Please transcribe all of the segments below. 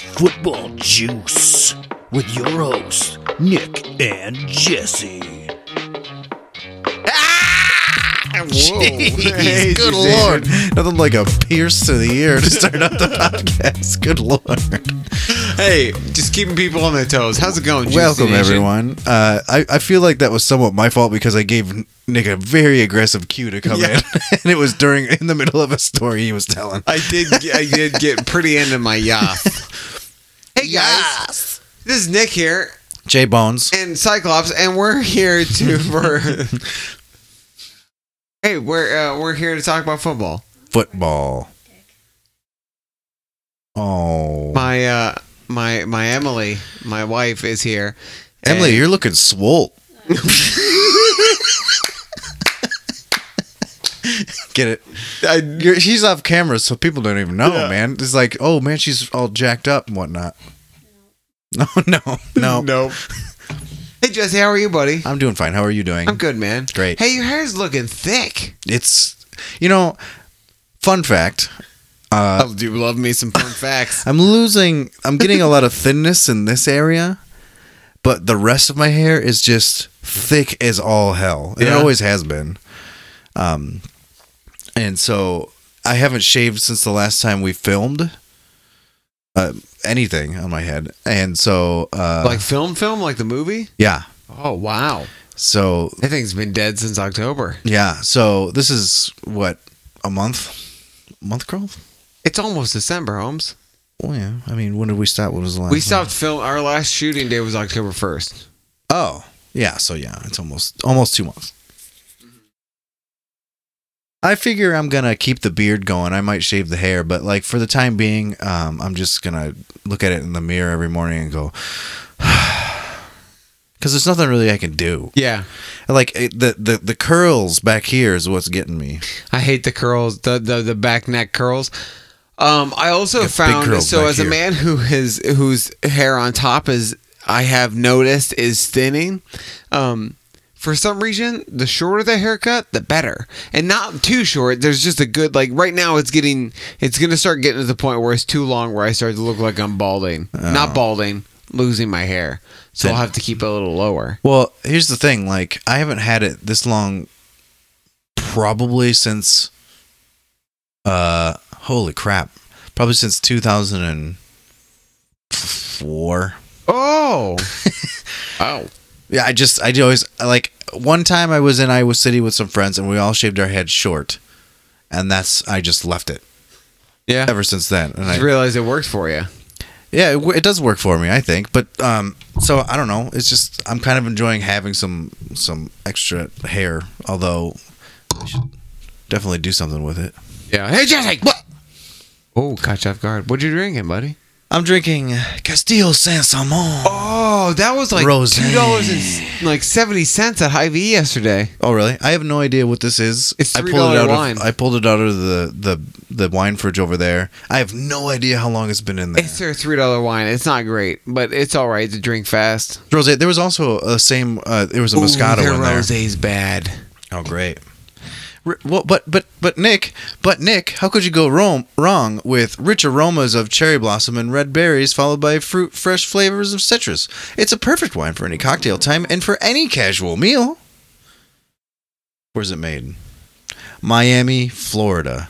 Football Juice with your hosts, Nick and Jesse. Ah! Jeez, good lord. Nothing like a pierce to the ear to start out the podcast. Good lord. Hey, just keeping people on their toes. How's it going? Juicy Welcome, Nation? everyone. Uh, I, I feel like that was somewhat my fault because I gave Nick a very aggressive cue to come Yeah. in. and it was during, in the middle of a story he was telling. I did. I did get pretty into my yacht. Hey guys, this is Nick here J Bones. and Cyclops, and we're here to for. hey, we're uh, we're here to talk about football. Football. Oh. My uh, my my Emily, my wife, is here. Emily, And- you're looking swole. Get it? I, You're, she's off camera, so people don't even know, Yeah. man. It's like, oh man, she's all jacked up and whatnot. No, no, no. no. hey Jesse, how are you, buddy? I'm doing fine. How are you doing? I'm good, man. Great. Hey, your hair's looking thick. It's, you know, fun fact. Uh, I do love me some fun facts. I'm losing. I'm getting a lot of thinness in this area, but the rest of my hair is just thick as all hell. And It always has been. Um, and so I haven't shaved since the last time we filmed. Uh, anything on my head, and so uh, like film, film, like the movie. yeah. Oh wow, So that thing's been dead since October. yeah. So this is what a month, month, girl. It's almost December, Holmes. Oh yeah. I mean, when did we stop? What was the last? We stopped film. Our last shooting day was October first. Oh, yeah. So yeah, it's almost almost two months. I figure I'm gonna keep the beard going. I might shave the hair, but like for the time being, um, I'm just gonna look at it in the mirror every morning and go, because there's nothing really I can do. Yeah, Like it, the the the curls back here is what's getting me. I hate the curls, the the, the back neck curls. Um, I also found so as a man who has whose hair on top is I have noticed is thinning. Um, for some reason, the shorter the haircut, the better, and not too short. There's just a good like right now. It's getting it's gonna start getting to the point where it's too long, where I start to look like I'm balding, not balding, losing my hair. So I'll have to keep it a little lower. Well, here's the thing. Like I haven't had it this long, probably since. Uh, holy crap! Probably since 2004. Oh, oh. Yeah, I just I always like one time I was in Iowa City with some friends and we all shaved our heads short, and that's I just left it Yeah. ever since then. And I I, realized it worked for you. yeah, it, it does work for me, I think. But um, so I don't know. It's just I'm kind of enjoying having some some extra hair, although I should definitely do something with it. Yeah. Hey, Jesse. What? Oh, caught you off guard. What you drinking, buddy? I'm drinking Castillo San Simon. Oh, that was like Rosé. two dollars and like seventy cents at Hy-Vee yesterday. Oh really? I have no idea what this is. It's I pulled $3 it out wine. of I pulled it out of the, the the wine fridge over there. I have no idea how long it's been in there. It's their three dollar wine. It's not great, but it's all right to drink fast. Rose. There was also a same. Uh, there was a Moscato Ooh, their in there. rosé's bad. Oh, great. Well, but but but Nick, but Nick, how could you go wrong wrong with rich aromas of cherry blossom and red berries, followed by fruit fresh flavors of citrus? It's a perfect wine for any cocktail time and for any casual meal. Where's it made? Miami, Florida.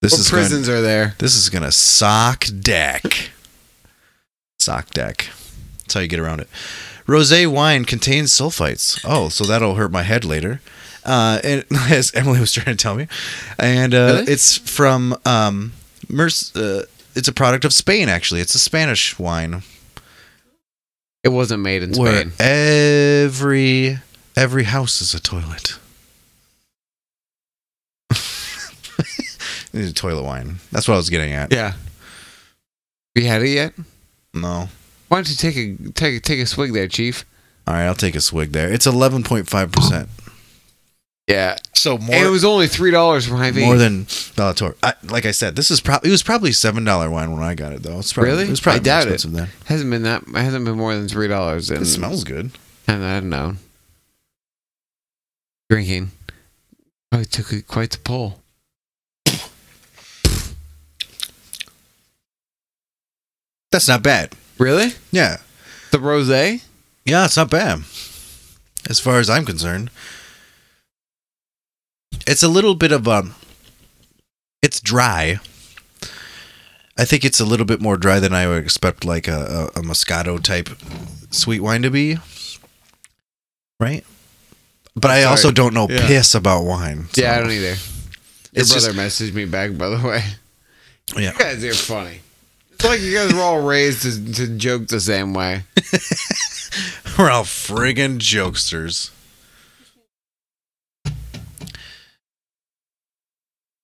This What is prisons are there? this is gonna sock deck. Sock deck. That's how you get around it. Rosé wine contains sulfites. Oh, so that'll hurt my head later. Uh, and as Emily was trying to tell me, and uh, Really? it's from um, Merc- uh, It's a product of Spain, actually. It's a Spanish wine It wasn't made in where Spain. every every house is a toilet. Toilet wine. That's what I was getting at. Yeah. You had it yet? No. Why don't you take a take a, take a swig there, Chief? All right, I'll take a swig there. It's eleven point five percent. Yeah. So more, And it was only three dollars from Hy-Vee. more than Bellator. I, like I said, this is probably it was probably seven dollar wine when I got it though. It's probably, Really? It was probably I doubt more it. then. hasn't been that hasn't been more than three dollars. It smells good. And I don't know. Drinking. Oh, it took it quite the pull. That's not bad. Really? Yeah. The rosé? Yeah, it's not bad. As far as I'm concerned. It's a little bit of um it's dry. I think it's a little bit more dry than I would expect like a, a, a Moscato type sweet wine to be. Right? But I Sorry. also don't know Yeah. piss about wine. so- Yeah, I don't either. Your It's brother just- messaged me back, by the way. Yeah. You guys are funny. It's like you guys were all raised to, to joke the same way. We're all friggin' jokesters.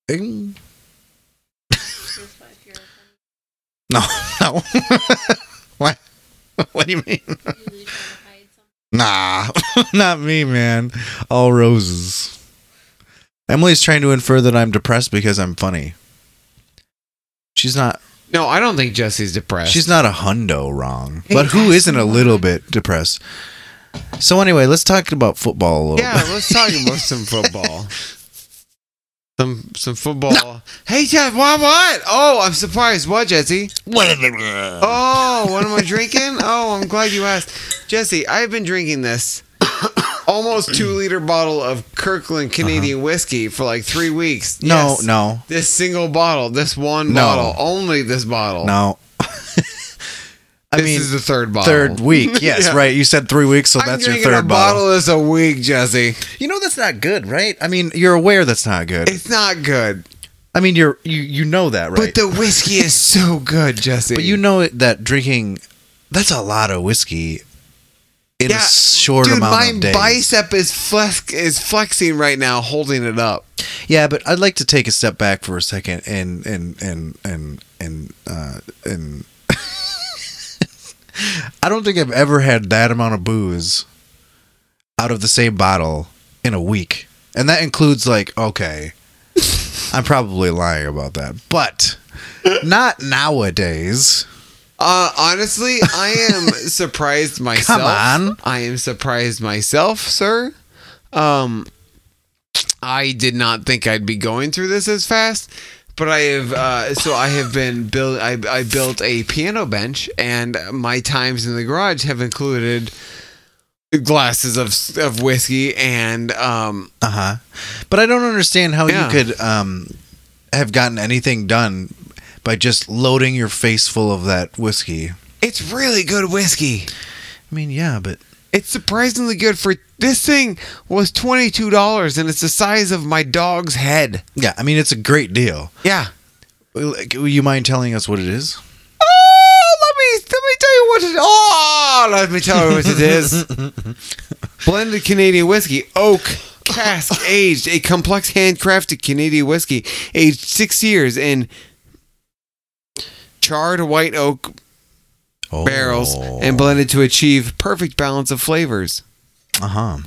No, no. what? What do you mean? Nah, not me, man. All roses. Emily's trying to infer that I'm depressed because I'm funny. She's not. No, I don't think Jesse's depressed. She's not a hundo wrong, but who isn't a little bit depressed? So anyway, let's talk about football a little Yeah, bit. let's talk about some football. Some some football. Hey, Jeff, what? What? Oh, I'm surprised. What, Jesse? What? Oh, what am I drinking? Oh, I'm glad you asked, Jesse. I've been drinking this almost two liter bottle of Kirkland Canadian whiskey for like three weeks. Uh-huh. No, Yes. no, This single bottle, this one No. bottle, only this bottle. no. I this mean, is the third bottle. third week. Yes, Yeah. right. You said three weeks, so I'm that's your third a bottle. bottle this a week, Jesse. You know that's not good, right? I mean, you're aware that's not good. It's not good, I mean, you're you you know that, right? but the whiskey is so good, Jesse. But you know it- that drinking that's a lot of whiskey in a short dude, amount my of days. bicep is flex is flexing right now, holding it up. Yeah, but I'd like to take a step back for a second and and and and and uh, and I don't think I've ever had that amount of booze out of the same bottle in a week, and that includes like okay, I'm probably lying about that, but not nowadays. Uh, honestly, I am surprised myself. on. I am surprised myself, sir. Um, I did not think I'd be going through this as fast, but I have. Uh, so I have been build. I, I built a piano bench, and my times in the garage have included glasses of of whiskey and um Uh huh. But I don't understand how Yeah. you could um have gotten anything done by just loading your face full of that whiskey. it's really good whiskey. I mean, yeah, but It's surprisingly good for this thing was twenty two dollars and it's the size of my dog's head. yeah, I mean, it's a great deal. Yeah. Will you mind telling us what it is? Oh, let me let me tell you what it. Oh, let me tell you what it is. Blended Canadian whiskey, oak cask aged, a complex handcrafted Canadian whiskey aged six years in charred white oak Oh. barrels and blended to achieve perfect balance of flavors. Uh huh.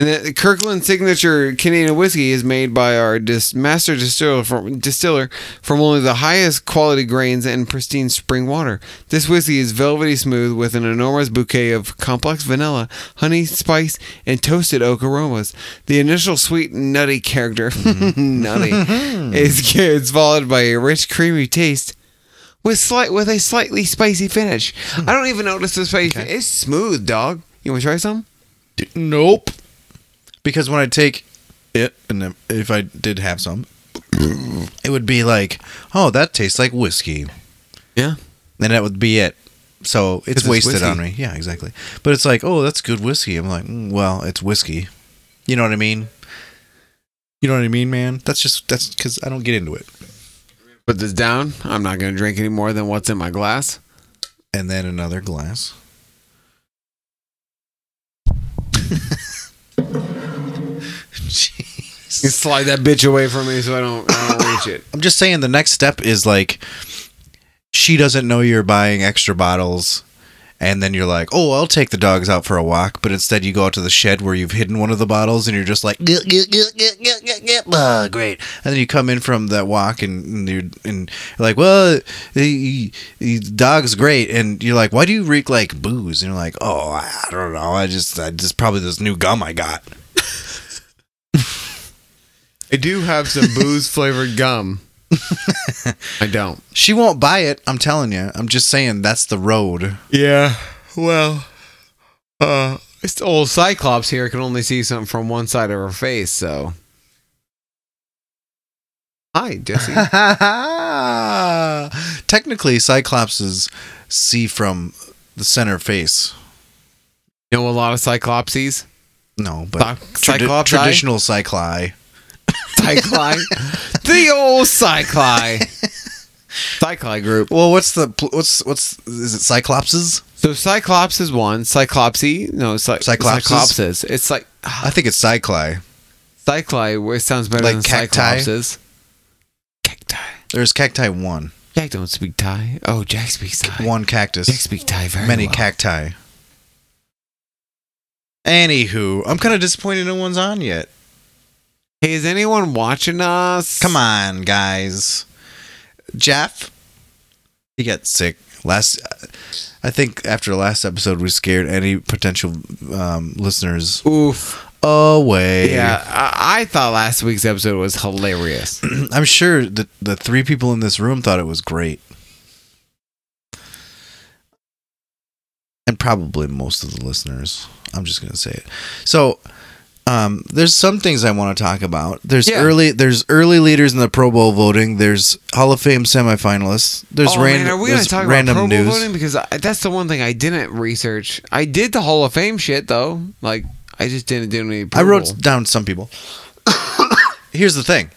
And the Kirkland signature Canadian whiskey is made by our dis- master distiller from, distiller from only the highest quality grains and pristine spring water. This whiskey is velvety smooth with an enormous bouquet of complex vanilla, honey, spice, and toasted oak aromas. The initial sweet nutty character, nutty, is, is followed by a rich creamy taste. With slight with a slightly spicy finish. I don't even notice the spice. Okay. It's smooth, dog. You want to try some? Nope. Because when I take it, and if I did have some, it would be like, oh, that tastes like whiskey. Yeah. And that would be it. So it's, it's wasted whiskey. on me. Yeah, exactly. But it's like, oh, that's good whiskey. I'm like, mm, well, it's whiskey. You know what I mean? You know what I mean, man? That's just that's because I don't get into it. Put this down. I'm not going to drink any more than what's in my glass. And then another glass. Jeez. You slide that bitch away from me so I don't, I don't reach it. I'm just saying the next step is like she doesn't know you're buying extra bottles and then you're like, "Oh, I'll take the dogs out for a walk," but instead you go out to the shed where you've hidden one of the bottles and you're just like. Ah, great. And then you come in from that walk and, and you're and like, "Well, the, the dog's great." And you're like, "Why do you reek like booze?" And you're like, "Oh, I don't know. I just I just probably this new gum I got." I do have some booze flavored gum. I don't. She won't buy it. I'm telling you. I'm just saying that's the road. Yeah. Well, uh, it's old Cyclops here can only see something from one side of her face, so. Hi, Jesse. Technically, Cyclopses see from the center face. know a lot of Cyclopses? No, but Cy- tradi- Cyclops eye? traditional Cycli. Cycli. the old Cycli. Cycli group. Well, what's the pl- what's what's is it Cyclopses? So Cyclops is one. Cyclopsy. No, cy- Cyclopses? Cyclopses. It's like I think it's Cycli. Cycli. It sounds better Like than cacti? Cyclopses. Cacti. There's cacti one, Jack don't speak Thai. Oh, Jack speaks Thai. one cactus, Jack speaks Thai very many well. cacti. Anywho, I'm kind of disappointed no one's on yet. Hey, is anyone watching us? Come on, guys. Jeff, he got sick last. I think after the last episode, we scared any potential um, listeners Oof. away. Yeah, I, I thought last week's episode was hilarious. I'm sure that the three people in this room thought it was great. And probably most of the listeners. I'm just going to say it. So, um, there's some things I want to talk about. There's Yeah. early there's early leaders in the Pro Bowl voting. There's Hall of Fame semifinalists. There's oh, random man, are we going to talk random about Pro Bowl news. voting? Because I, that's the one thing I didn't research. I did the Hall of Fame shit though. Like I just didn't do any. Pro I wrote Bowl. down some people. Here's the thing.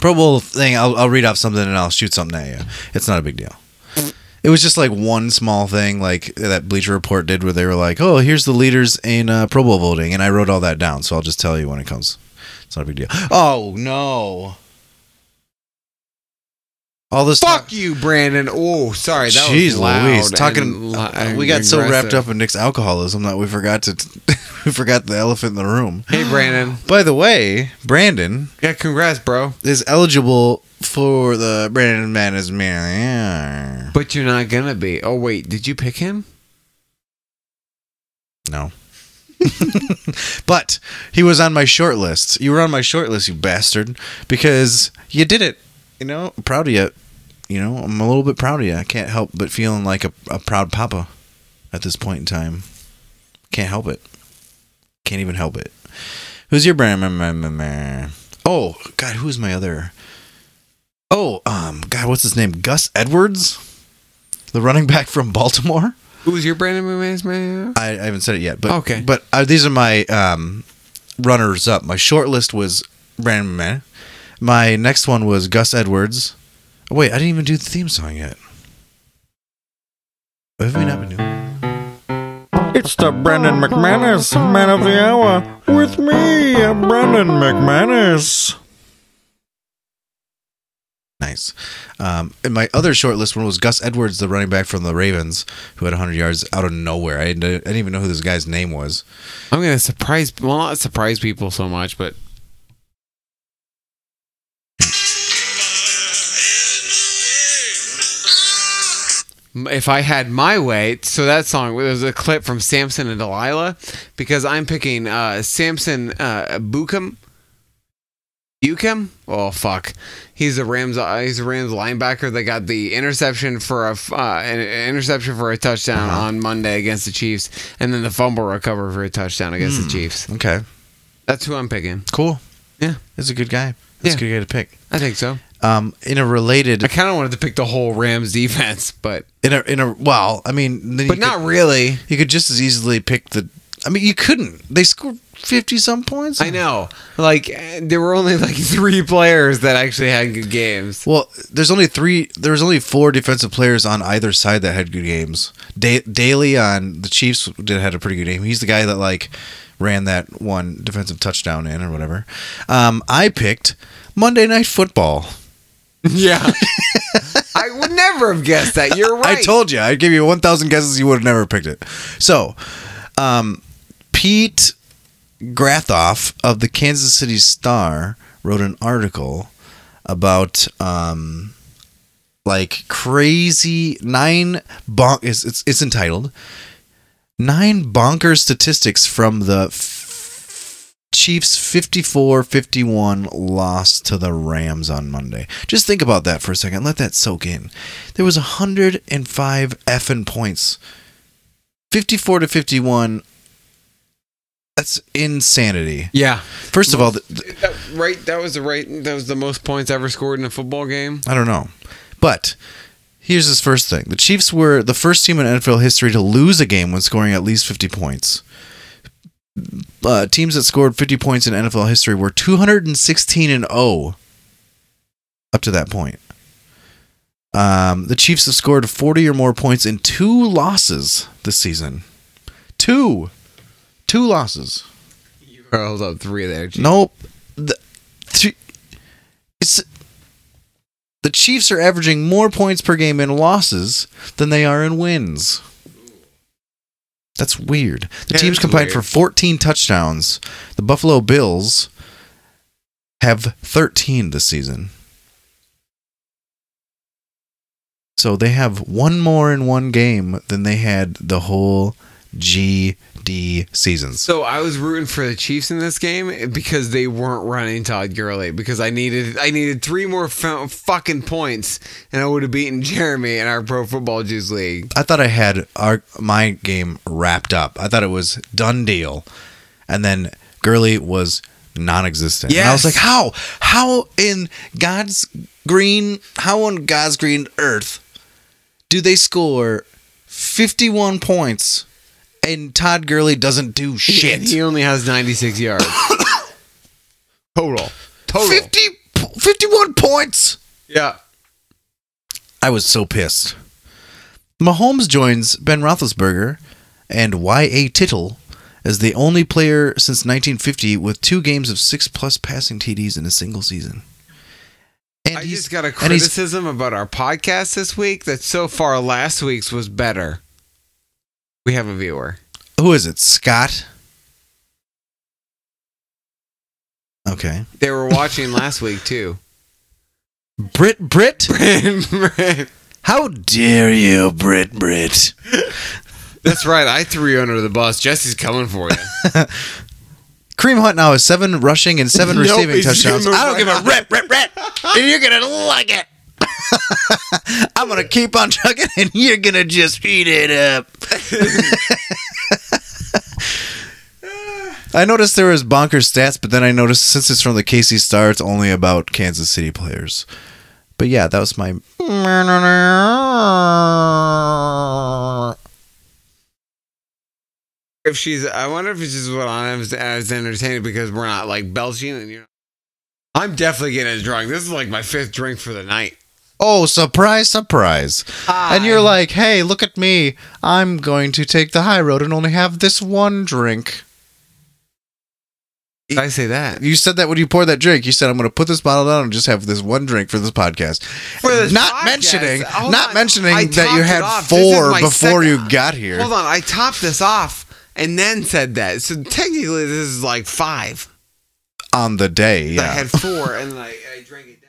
Pro Bowl thing, I'll, I'll read off something and I'll shoot something at you. It's not a big deal. It was just like one small thing, like that Bleacher Report did, where they were like, "Oh, here's the leaders in uh, Pro Bowl voting," and I wrote all that down. So I'll just tell you when it comes. It's not a big deal. Oh no! All this Fuck you, Brandon. Oh, sorry, that Jeez was loud. Louise, talking. li- we got so wrapped up in Nick's alcoholism that we forgot to we forgot the elephant in the room. Hey, Brandon. By the way, Brandon Yeah, congrats, bro. is eligible for the Brandon Man is Man. But you're not gonna be. Oh wait, did you pick him? No. but he was on my short list. You were on my short list, you bastard, because you did it. You know, I'm proud of you. You know, I'm a little bit proud of you. I can't help but feeling like a, a proud papa at this point in time. Can't help it. Can't even help it. Who's your brand? Oh God, who's my other? Oh, um, God, what's his name? Gus Edwards, the running back from Baltimore. Who's your Brandon McManus man? I, I haven't said it yet, but Okay. But uh, these are my um, runners up. My short list was Brandon Man. My next one was Gus Edwards. Oh, wait, I didn't even do the theme song yet. What have we not been doing? It's the Brandon McManus Man of the Hour with me, Brandon McManus. Nice. Um, and my other short list one was Gus Edwards, the running back from the Ravens, who had 100 yards out of nowhere. I didn't, I didn't even know who this guy's name was. I'm gonna surprise. Well, not surprise people so much, but if I had my way, so that song was a clip from Samson and Delilah because I'm picking uh, Samson uh. Bucum? Oh fuck! He's a Rams. Uh, he's a Rams linebacker that got the interception for a uh, an interception for a touchdown on Monday against the Chiefs, and then the fumble recovery for a touchdown against the Chiefs. Okay, That's who I'm picking. cool. Yeah. That's a good guy. That's Yeah. a good guy to pick. I think so. Um, in a related, I kind of wanted to pick the whole Rams defense, but in a in a well, I mean, then but you not could- really. You could just as easily pick the. I mean, you couldn't. They scored fifty some points. I know. Like there were only like three players that actually had good games. Well, there's only three. There was only four defensive players on either side that had good games. Da- Daly on the Chiefs did had a pretty good game. He's the guy that like ran that one defensive touchdown in or whatever. Um, I picked Monday Night Football. Yeah. I would never have guessed that. You're right. I told you. I'd give you 1,000 guesses. You would have never picked it. So, um, Pete Grathoff of the Kansas City Star wrote an article about um, like crazy nine bonk. It's, it's, it's entitled Nine Bonkers Statistics from the f- Chiefs 54-51 loss to the Rams on Monday. Just think about that for a second. Let that soak in. There was 105 effing points. 54 to 51. That's insanity. Yeah. First of all, th- th- That, right. That was the right. That was the most points ever scored in a football game. I don't know. But here's this first thing. The Chiefs were the first team in NFL history to lose a game when scoring at least 50 points. Uh, teams that scored 50 points in NFL history were 216 and 0 up to that point. Um, the Chiefs have scored 40 or more points in two losses this season. Two. Two losses. You rolled up three there. Chief. Nope. The, th- it's the Chiefs are averaging more points per game in losses than they are in wins. That's weird. The Yeah, teams combined for 14 touchdowns. The Buffalo Bills have 13 this season. So they have one more in one game than they had the whole GD seasons. So I was rooting for the Chiefs in this game because they weren't running Todd Gurley because I needed I needed three more f- fucking points and I would have beaten Jeremy in our Pro Football Juice League. I thought I had our my game wrapped up. I thought it was done deal, and then Gurley was non-existent. And I was like, how? How in God's green? How on God's green earth do they score fifty-one points and Todd Gurley doesn't do shit? He only has 96 yards total. Total. 50, 51 points. Yeah. I was so pissed. Mahomes joins Ben Roethlisberger and Y.A. Tittle as the only player since 1950 with two games of six plus passing TDs in a single season. And I he's just got a criticism about our podcast this week that so far last week's was better. We have a viewer. Who is it? Scott. Okay. They were watching last week too. Brit Brit. Brit Brit. How dare you, Brit Brit? That's right. I threw you under the bus. Jesse's coming for you. Kareem Hunt now has seven rushing and seven Nope, receiving touchdowns. I don't give a rip, rip, rip. And you're gonna like it. I'm gonna keep on chugging, and you're gonna just eat it up. I noticed there was bonkers stats, but then I noticed since it's from the KC Star, it's only about Kansas City players. But yeah, that was my. if she's, I wonder if it's just what I'm as, as entertaining because we're not like belching and you're. I'm definitely getting a drunk. This is like my fifth drink for the night. Oh, surprise, surprise. And you're like, hey, look at me. I'm going to take the high road and only have this one drink. Did I say that? You said that when you poured that drink. You said, I'm going to put this bottle down and just have this one drink for this podcast. For this not podcast? mentioning, not on. mentioning that you had off. This is four before second- you got here. Hold on, I topped this off and then said that. So technically, this is like five. On the day, I had four and then I, I drank it down.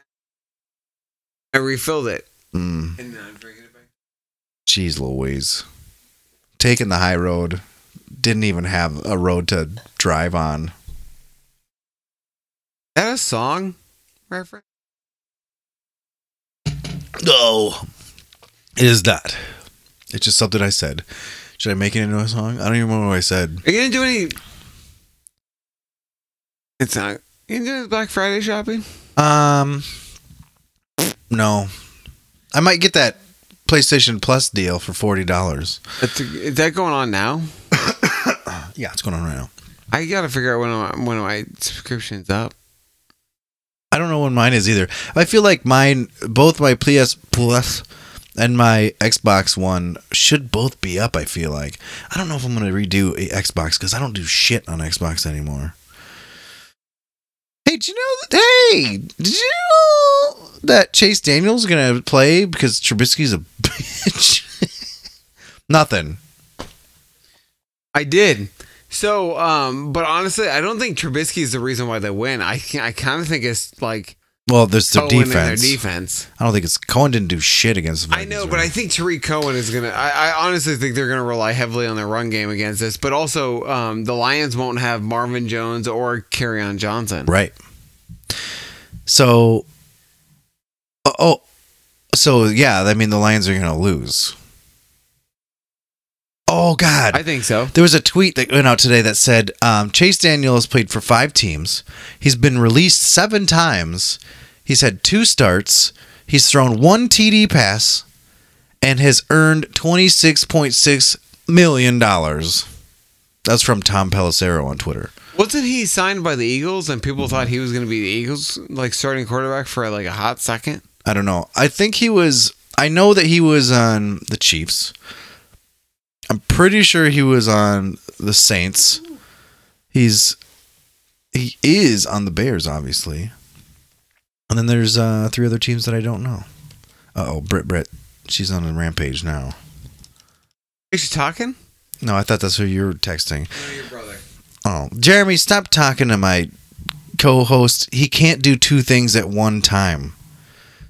I refilled it Mm, and then I'm drinking it back. Jeez Louise. Taking the high road. Didn't even have a road to drive on. Is that a song reference? No. It is not. It's just something I said. Should I make it into a song? I don't even remember what I said. Are you gonna do any? It's not. You gonna do any Black Friday shopping? Um, no. I might get that PlayStation Plus deal for forty dollars. Is that going on now? Yeah, it's going on right now. I gotta figure out when my, when my subscription's up. I don't know when mine is either. I feel like mine, both my PS Plus and my Xbox One, should both be up. I feel like I don't know if I'm going to redo a Xbox because I don't do shit on Xbox anymore. Hey, did you know that? Hey, did you know that Chase Daniels is to play because Trubisky's a bitch? Nothing. I did. So, um, but honestly, I don't think Trubisky is the reason why they win. I I kind of think it's like Well, there's their Cohen and their defense. defense. I don't think it's Cohen didn't do shit against the I know, Vikings, but I think Tarik Cohen is gonna. I, I honestly think they're gonna rely heavily on their run game against this. But also, um, the Lions won't have Marvin Jones or on Johnson. Right. So, oh, oh, so yeah, I mean the Lions are going to lose. Oh God! I think so. there was a tweet that went out today that said um, Chase Daniel has played for five teams. He's been released seven times. He's had two starts. He's thrown one TD pass, and has earned twenty six point six million dollars. That's from Tom Pelissero on Twitter. Wasn't he signed by the Eagles and people thought he was going to be the Eagles like starting quarterback for like a hot second? I don't know. I think he was. I know that he was on the Chiefs. I'm pretty sure he was on the Saints. He's he is on the Bears, obviously. And then there's uh, three other teams that I don't know. Uh oh, Britt Britt. She's on a rampage now. Is she talking? No, I thought that's who you were texting. No, your brother. Oh, Jeremy, stop talking to my co-host. He can't do two things at one time.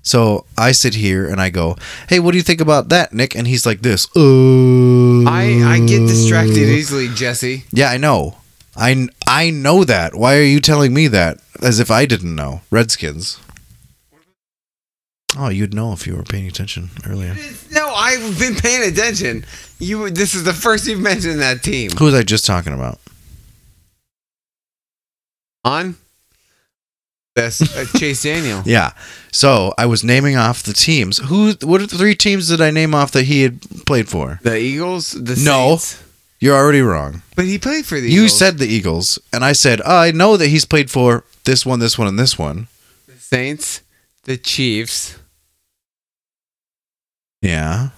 So I sit here and I go, "Hey, what do you think about that, Nick?" And he's like this. Uh, I I get distracted easily, Jesse. Yeah, I know. I I know that. Why are you telling me that? As if I didn't know. Redskins. Oh, you'd know if you were paying attention earlier. No, I've been paying attention. You. This is the first you've mentioned that team. Who was I just talking about? On. This uh, Chase Daniel. Yeah. So I was naming off the teams. Who? What are the three teams did I name off that he had played for? The Eagles. The No. Saints. You're already wrong. But he played for the You Eagles. said the Eagles, and I said oh, I know that he's played for this one, this one, and this one. the Saints, the Chiefs. Yeah.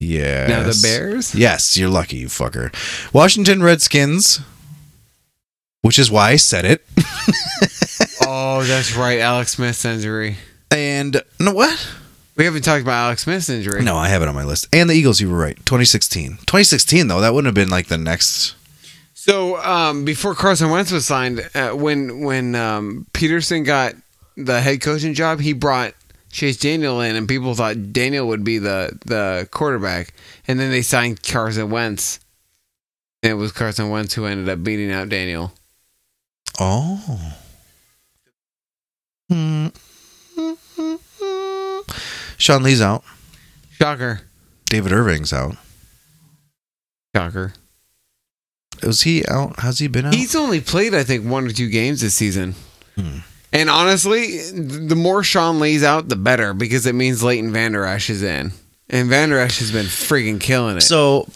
Yeah. Now the Bears. Yes, you're lucky, you fucker. Washington Redskins, which is why I said it. oh, that's right. Alex Smith's injury. and no, what? We haven't talked about Alex Smith's injury. No, I have it on my list. And the Eagles, you were right. 2016. 2016, though, that wouldn't have been like the next. So um, before Carson Wentz was signed, uh, when when um, Pederson got the head coaching job, he brought Chase Daniel in, and people thought Daniel would be the the quarterback, and then they signed Carson Wentz, and it was Carson Wentz who ended up beating out Daniel. Oh. Hmm. Sean Lee's out. Shocker, David Irving's out. shocker. Was he out? How's he been out? He's only played, I think, one or two games this season. Hmm. And honestly, the more Sean Lee's out, the better because it means Leighton Vander Esch is in. And Vander Esch has been freaking killing it. so,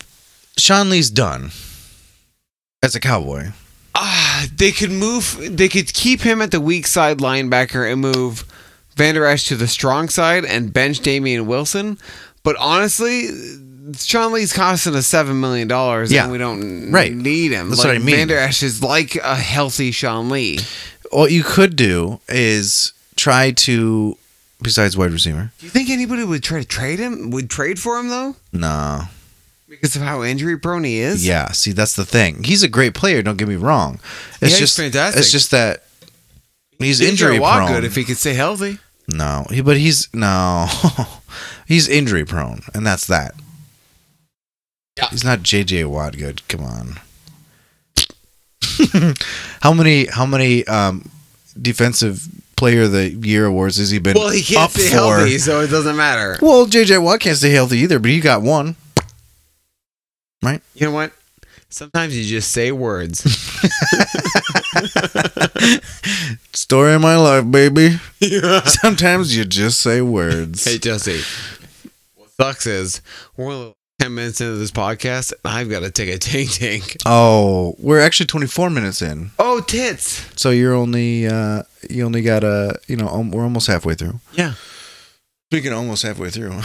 Sean Lee's done as a Cowboy. They could move. They could keep him at the weak side linebacker and move Vander Esch to the strong side and bench Damien Wilson. But honestly, Sean Lee's costing us seven million dollars, Yeah. and we don't Right. need him. That's like, what I mean. Vander Esch is like a healthy Sean Lee. What you could do is try to, besides wide receiver. Do you think anybody would try to trade him? Would trade for him though? No. Because of how injury prone he is. Yeah, see, that's the thing. He's a great player. Don't get me wrong. It's Yeah, he's just fantastic. It's just that he's He'd injury do prone. good if he could stay healthy. no, he, but he's no, he's injury prone, and that's that. Yeah. He's not JJ Watt good. Come on. how many? How many? Um, defensive player of the year awards has he been Well, he can't up stay for? healthy, so it doesn't matter. Well, JJ Watt can't stay healthy either, but he got one. Right? You know what? Sometimes you just say words. Story of my life, baby. Sometimes you just say words. Hey Jesse, what sucks is we're only ten minutes into this podcast, and I've got to take a tank tank. Oh, we're actually 24 minutes in. Oh tits! So you're only uh you only got a, you know, um, we're almost halfway through. Yeah. Speaking of almost halfway through.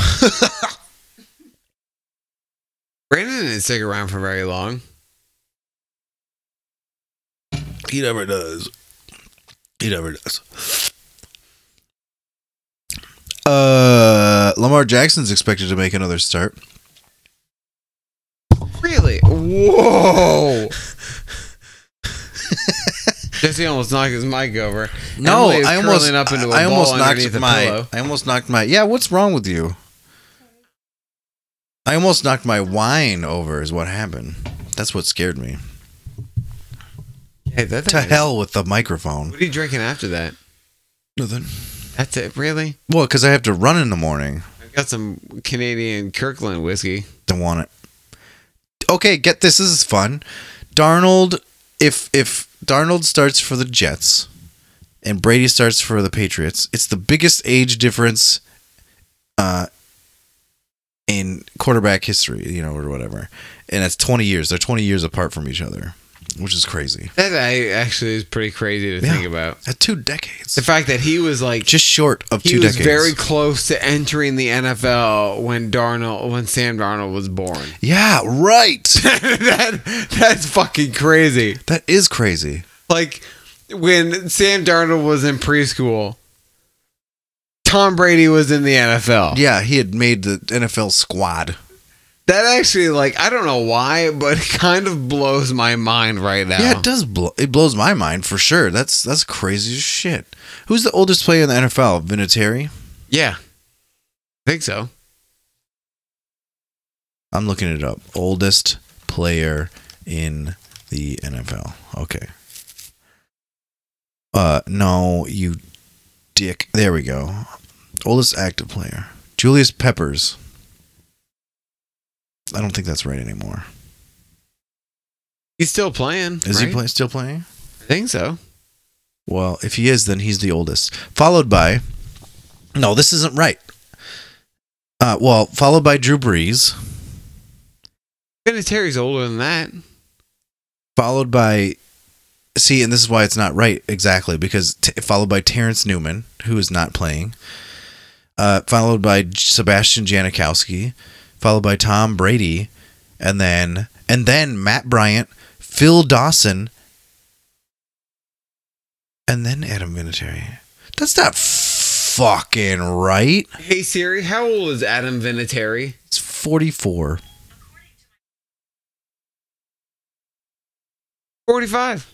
Brandon didn't stick around for very long. he never does. He never does. Uh Lamar Jackson's expected to make another start. Really? Whoa! Jesse almost knocked his mic over. No, I almost up into a I almost knocked my. I almost knocked my Yeah, what's wrong with you? I almost knocked my wine over is what happened. That's what scared me. Hey, that To hell with the microphone. What are you drinking after that? Nothing. That's it, really? Well, because I have to run in the morning. I got some Canadian Kirkland whiskey. Don't want it. Okay, get this. This is fun. Darnold, if if Darnold starts for the Jets, and Brady starts for the Patriots, it's the biggest age difference, uh, in quarterback history. You know, or whatever, and that's twenty years. They're twenty years apart from each other, which is crazy. That I, actually is pretty crazy to Yeah. think about. At two decades, The fact that he was like just short of he two was decades. very close to entering the NFL when Darnold when Sam Darnold was born. yeah, right. that that's fucking crazy. that is crazy. Like when Sam Darnold was in preschool, Tom Brady was in the NFL. Yeah, he had made the NFL squad. That actually like I don't know why, but it kind of blows my mind right now. Yeah, it does blow. It blows my mind for sure. That's that's crazy as shit. Who's the oldest player in the NFL? Vinatieri. Yeah. I think so. I'm looking it up. Oldest player in the NFL. Okay. Uh, no, you dick. There we go. Oldest active player, Julius Peppers. I don't think that's right anymore. He's still playing. Is he play, still playing? I think so. Well, if he is, then he's the oldest. Followed by, no, this isn't right. Uh, well, followed by Drew Brees, Vinatieri's older than that. followed by, see, and this is why it's not right exactly because t- followed by Terrence Newman, who is not playing, uh, followed by Sebastian Janikowski, followed by Tom Brady, and then and then Matt Bryant, Phil Dawson, and then Adam Vinatieri. That's not fucking right. Hey Siri, how old is Adam Vinatieri? It's 44. 45.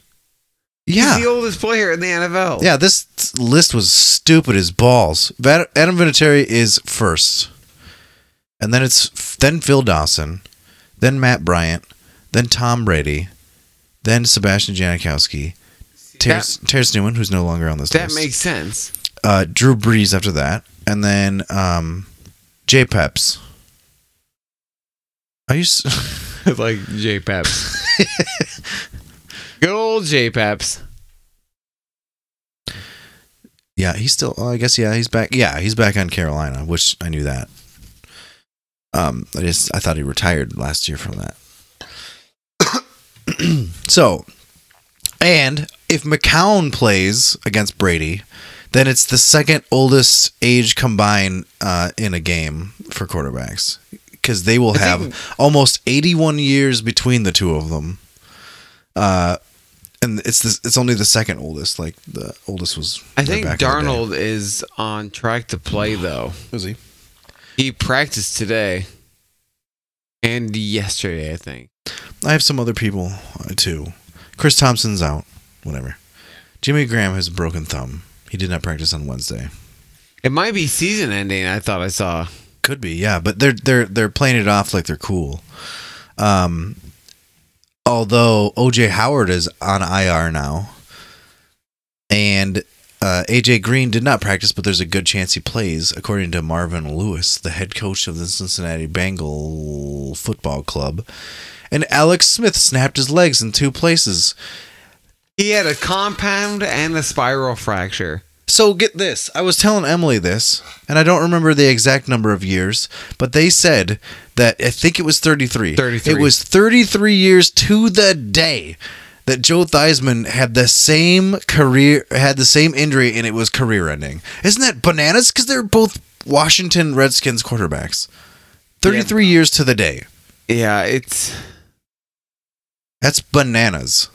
Yeah. He's the oldest player in the NFL. Yeah, this list was stupid as balls. Adam Vinatieri is first. And then it's then Phil Dawson, then Matt Bryant, then Tom Brady, then Sebastian Janikowski, Terrence, Terrence Newman, who's no longer on this That list. makes sense. uh, Drew Brees after that, and then um, Jay Peps. Are you? s- like J Peps. Good old J Peps. yeah, he's still. Oh, I guess yeah, he's back. Yeah, he's back on Carolina, which I knew that. Um, I just I thought he retired last year from that. so, and if McCown plays against Brady, then it's the second oldest age combined uh, in a game for quarterbacks because they will have almost 81 years between the two of them. Uh, and it's this, it's only the second oldest. Like the oldest was. I think in. Darnold is on track to play though. Was he? He practiced today and yesterday, I think. I have some other people uh, too. Chris Thompson's out. Whatever. Jimmy Graham has a broken thumb. He did not practice on Wednesday. It might be season ending. I thought I saw. Could be, yeah, but they're they're they're playing it off like they're cool. Um, although OJ Howard is on IR now, and uh, AJ Green did not practice, but there's a good chance he plays, according to Marvin Lewis, the head coach of the Cincinnati Bengal Football Club. And Alex Smith snapped his legs in two places. He had a compound and a spiral fracture. So get this. I was telling Emily this, and I don't remember the exact number of years, but they said that I think it was 33. 33. It was 33 years to the day that Joe Theismann had the same career, had the same injury, and it was career ending. Isn't that bananas? Because they're both Washington Redskins quarterbacks. 33 years to the day. Yeah, it's. That's bananas.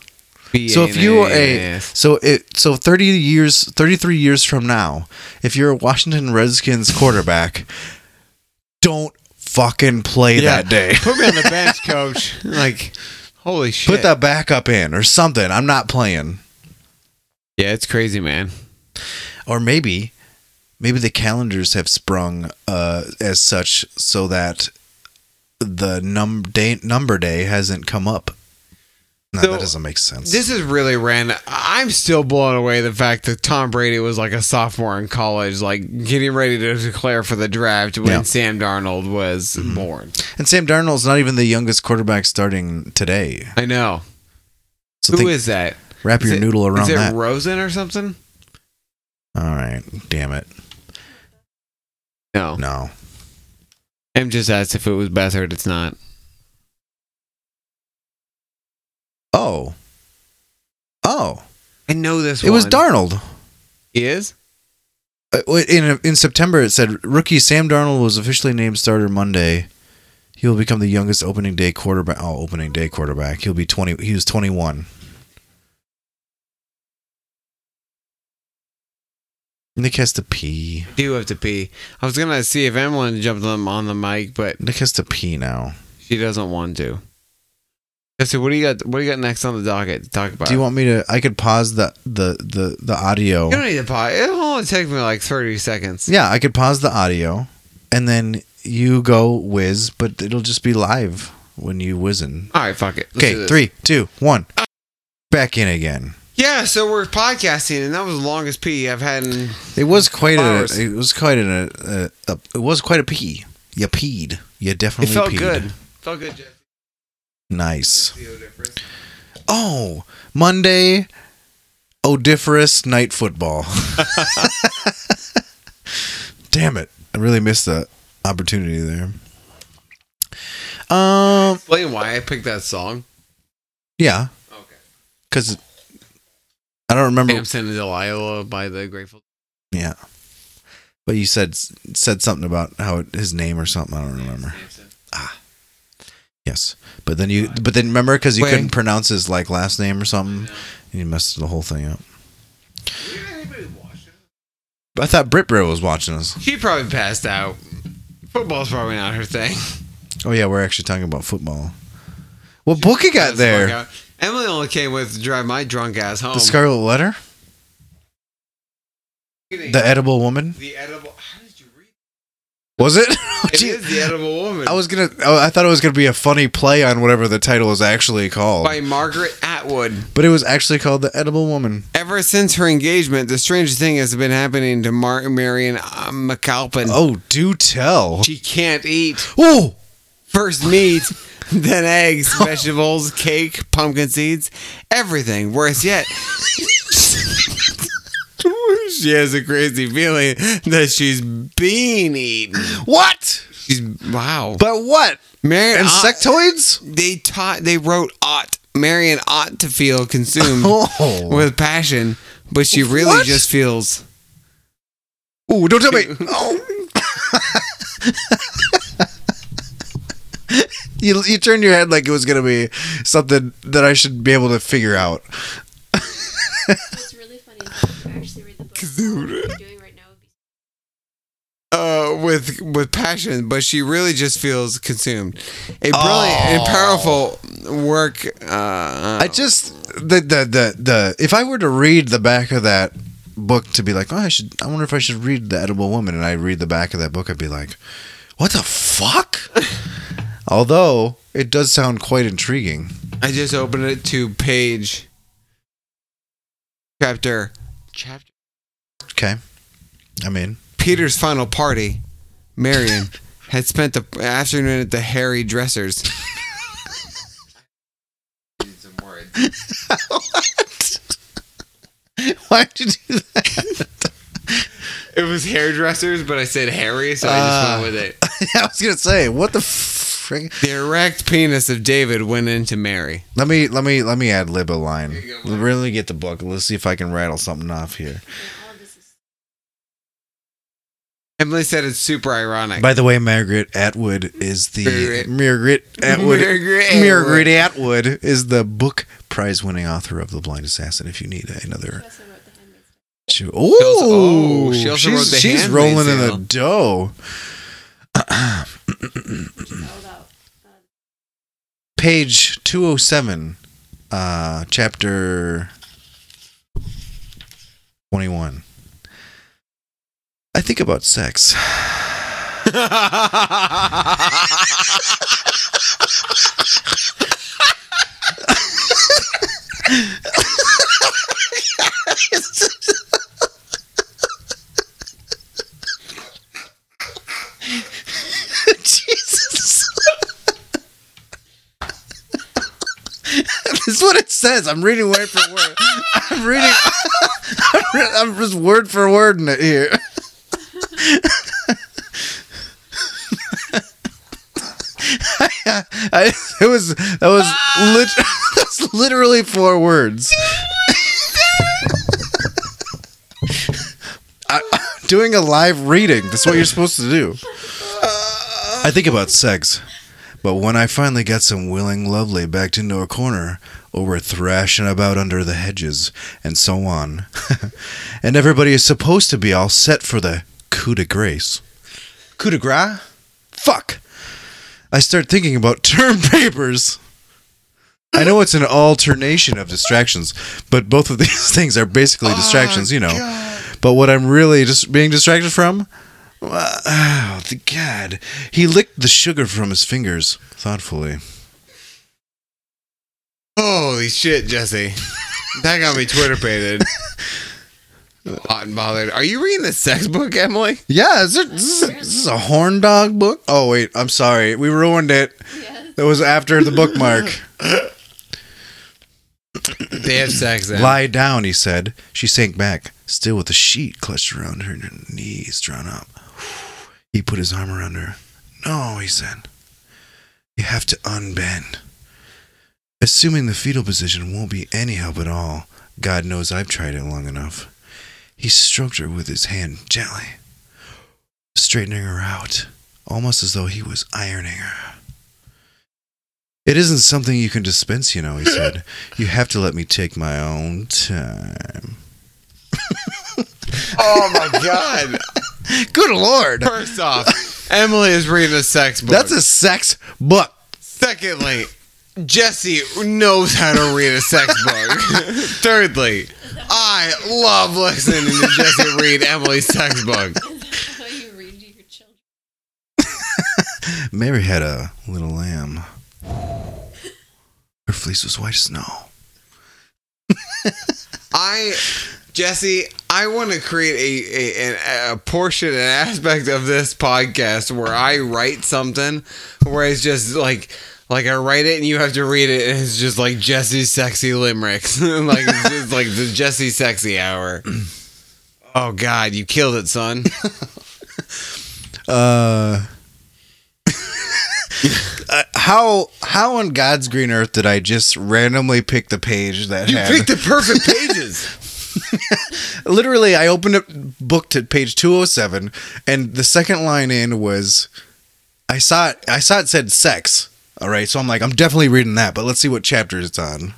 So if you are a so it so 30 years 33 years from now, if you're a Washington Redskins quarterback, don't fucking play Yeah. that day. put me on the bench, coach. Like, holy shit! Put that backup in or something. I'm not playing. Yeah, it's crazy, man. Or maybe, maybe the calendars have sprung uh, as such so that the num day number day hasn't come up. No, So, that doesn't make sense. This is really random. I'm still blown away the fact that Tom Brady was like a sophomore in college, like getting ready to declare for the draft when Yeah. Sam Darnold was mm-hmm. born. and Sam Darnold's not even the youngest quarterback starting today. I know. So Who is think, is that? wrap Is your it- noodle around Is it that. Rosen or something? All right, damn it. No. No. I'm just asked if it was Beathard. It's not. Oh. Oh. I know this It was one. Darnold. He is? Uh, In in September, it said rookie Sam Darnold was officially named starter Monday. He will become the youngest opening day quarterback. Oh, opening day quarterback. He'll be twenty. He was twenty one. Nick has to pee. do have to pee. I was gonna see if anyone jumped on the mic, but Nick has to pee now. she doesn't want to. Jesse, what do you got? What do you got next on the docket to talk about? Do you want me to? I could pause the the the the audio. You don't need to pause. It'll only take me like thirty seconds. Yeah, I could pause the audio, and then you go whiz, but it'll just be live when you whizzing. All right, fuck it. Let's Okay, three, two, one. Back in again. Yeah, so we're podcasting, and that was the longest pee I've had in. It was quite a. It was quite a, a, uh, a. It was quite a pee. You peed. You definitely. It felt peed. good. Felt good, Jesse. Nice. Oh, Monday. Odiferous night football. Damn it! I really missed the opportunity there. Um. Explain why I picked that song. Yeah, Okay. because I don't remember. Samson and Delilah by the Grateful. Yeah, but you said said something about how it, his name or something. I don't remember. Samson. Yes, but then you, but then remember because you Wait. couldn't pronounce his like last name or something, and you messed the whole thing up. I thought Brit Brit was watching us. She probably passed out. Football's probably not her thing. Oh yeah, we're actually talking about football. What book you got the there? Emily only came with to drive my drunk ass home. The Scarlet Letter, the Edible Woman. The edible. How did you read? Was it? It Gee, is the edible woman. I was gonna. I thought it was gonna be a funny play on whatever the title was actually called, by Margaret Atwood. but it was actually called the Edible Woman. Ever since her engagement, the strangest thing has been happening to Mar- Marian uh, MacAlpin. Oh, do tell. She can't eat. Oh, First meat, then eggs, vegetables, cake, pumpkin seeds, everything. Worse yet, she has a crazy feeling that she's being eaten. what? She's wow. But what? Marian Insectoids? Uh, they taught they wrote ought Marian ought to feel consumed Oh. with passion, but she really What? just feels Oh, don't tell me. Oh. you, you turned your head like it was going to be something that I should be able to figure out. be uh with with passion, but she really just feels consumed. A brilliant and powerful work uh I just the, the the the if I were to read the back of that book to be like, oh, I should. I wonder if I should read the Edible Woman, and I read the back of that book, I'd be like, what the fuck? Although it does sound quite intriguing. I just opened it to page chapter chapter Okay, I'm in. Peter's final party. Marian had spent the afternoon at the Harry Dressers. what? Why'd you do that? It was hairdressers, but I said Harry, so I just went with it. Uh, I was gonna say, what the frick? The erect penis of David went into Mary. Let me let me let me add lib a line. Really get the book. Let's see if I can rattle something off here. yeah, all of this is Emily said it's super ironic. By the way, Margaret Atwood is the Margaret. Margaret Atwood. Margaret Margaret Atwood is the Booker Prize winning author of The Blind Assassin. If you need another, she also wrote the she, oh, oh, she also she's, wrote The she's Handmaid's rolling in Tale. the dough. Which is all about Page two oh seven, uh, chapter 21. I think about sex. Jesus. this is what it says. I'm reading word for word. I'm reading. I'm, re- I'm just word for word in it here. I, it was that was lit, that's literally four words. I, I'm doing a live reading. That's what you're supposed to do. I think about sex, but when I finally got some willing lovely backed into a corner, or we're thrashing about under the hedges, and so on, and everybody is supposed to be all set for the coup de grace. Coup de grace? Fuck. I start thinking about term papers. I know it's an alternation of distractions, but both of these things are basically distractions, you know. But what I'm really just being distracted from, uh, oh, the God, he licked the sugar from his fingers thoughtfully. Holy shit, Jesse. That got me Twitter pated. Hot and bothered. Are you reading the sex book, Emily? Yeah, is it, this, is, this is a horn dog book. Oh wait, I'm sorry, we ruined it. Yes. That was after the bookmark. They have sex then. Lie down, he said. She sank back, still with the sheet clutched around her and her knees drawn up. He put his arm around her. No, he said. You have to unbend. Assuming the fetal position won't be any help at all, God knows I've tried it long enough. He stroked her with his hand gently, straightening her out, almost as though he was ironing her. It isn't something you can dispense, you know, he said. You have to let me take my own time. Oh my god. Good lord. First off, Emily is reading a sex book. That's a sex book. Secondly, Jesse knows how to read a sex book. Thirdly, I love listening to Jesse read Emily's sex book. Is that how you read to your children? Mary had a little lamb. Her fleece was white as snow. I, Jesse, I want to create a, a, an- a portion, an aspect of this podcast where I write something where it's just like, like I write it and you have to read it and it's just like Jesse's sexy limericks. like it's just like the Jesse sexy hour. Oh God, you killed it, son. Uh, uh, how how on God's green earth did I just randomly pick the page that You had picked the perfect pages. literally I opened up book to page 207 and the second line in was I saw it I saw it said sex. All right, so I'm like I'm definitely reading that, but let's see what chapter it's on.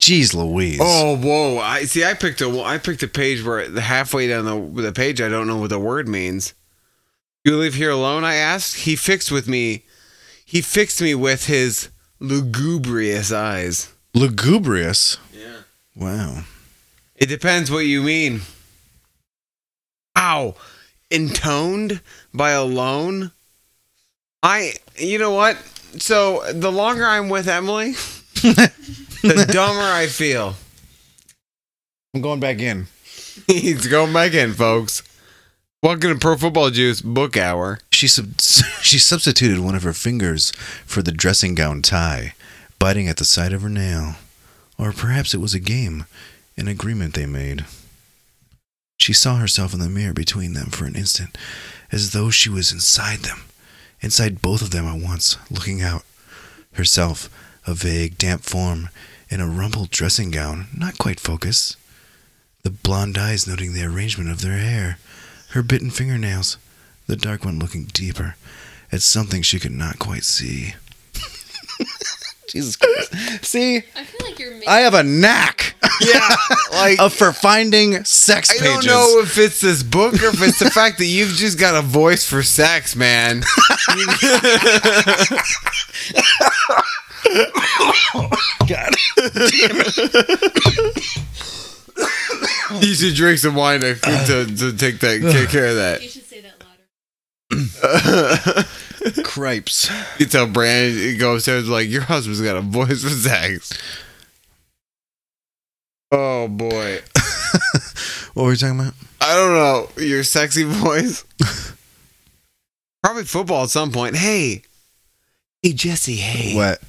Jeez Louise. Oh, whoa! I see. I picked a. I picked a page where the halfway down the the page, I don't know what the word means. You live here alone? I asked. He fixed with me. He fixed me with his lugubrious eyes. lugubrious. Yeah. Wow. It depends what you mean. Ow! Intoned by alone. I. You know what? So the longer I'm with Emily, the dumber I feel. I'm going back in. He's going back in, folks. Welcome to Pro Football Juice Book Hour. She sub- she substituted one of her fingers for the dressing gown tie, biting at the side of her nail. Or perhaps it was a game, an agreement they made. She saw herself in the mirror between them for an instant, as though she was inside them, inside both of them at once, looking out. Herself, a vague, damp form, in a rumpled dressing gown, not quite focused. The blonde eyes noting the arrangement of their hair, her bitten fingernails, the dark one looking deeper at something she could not quite see. Jesus Christ. See, I feel like you're making. I have a knack Yeah, like of for finding sex I pages. don't know if it's this book or if it's the fact that you've just got a voice for sex, man. God You should drink some wine to, to, to take that take care of that. You should say that louder. Cripes. You tell Brandon, you go upstairs like your husband's got a voice for sex. Oh boy, What were we talking about? I don't know your sexy voice. Probably football at some point. Hey, hey Jesse. Hey, What?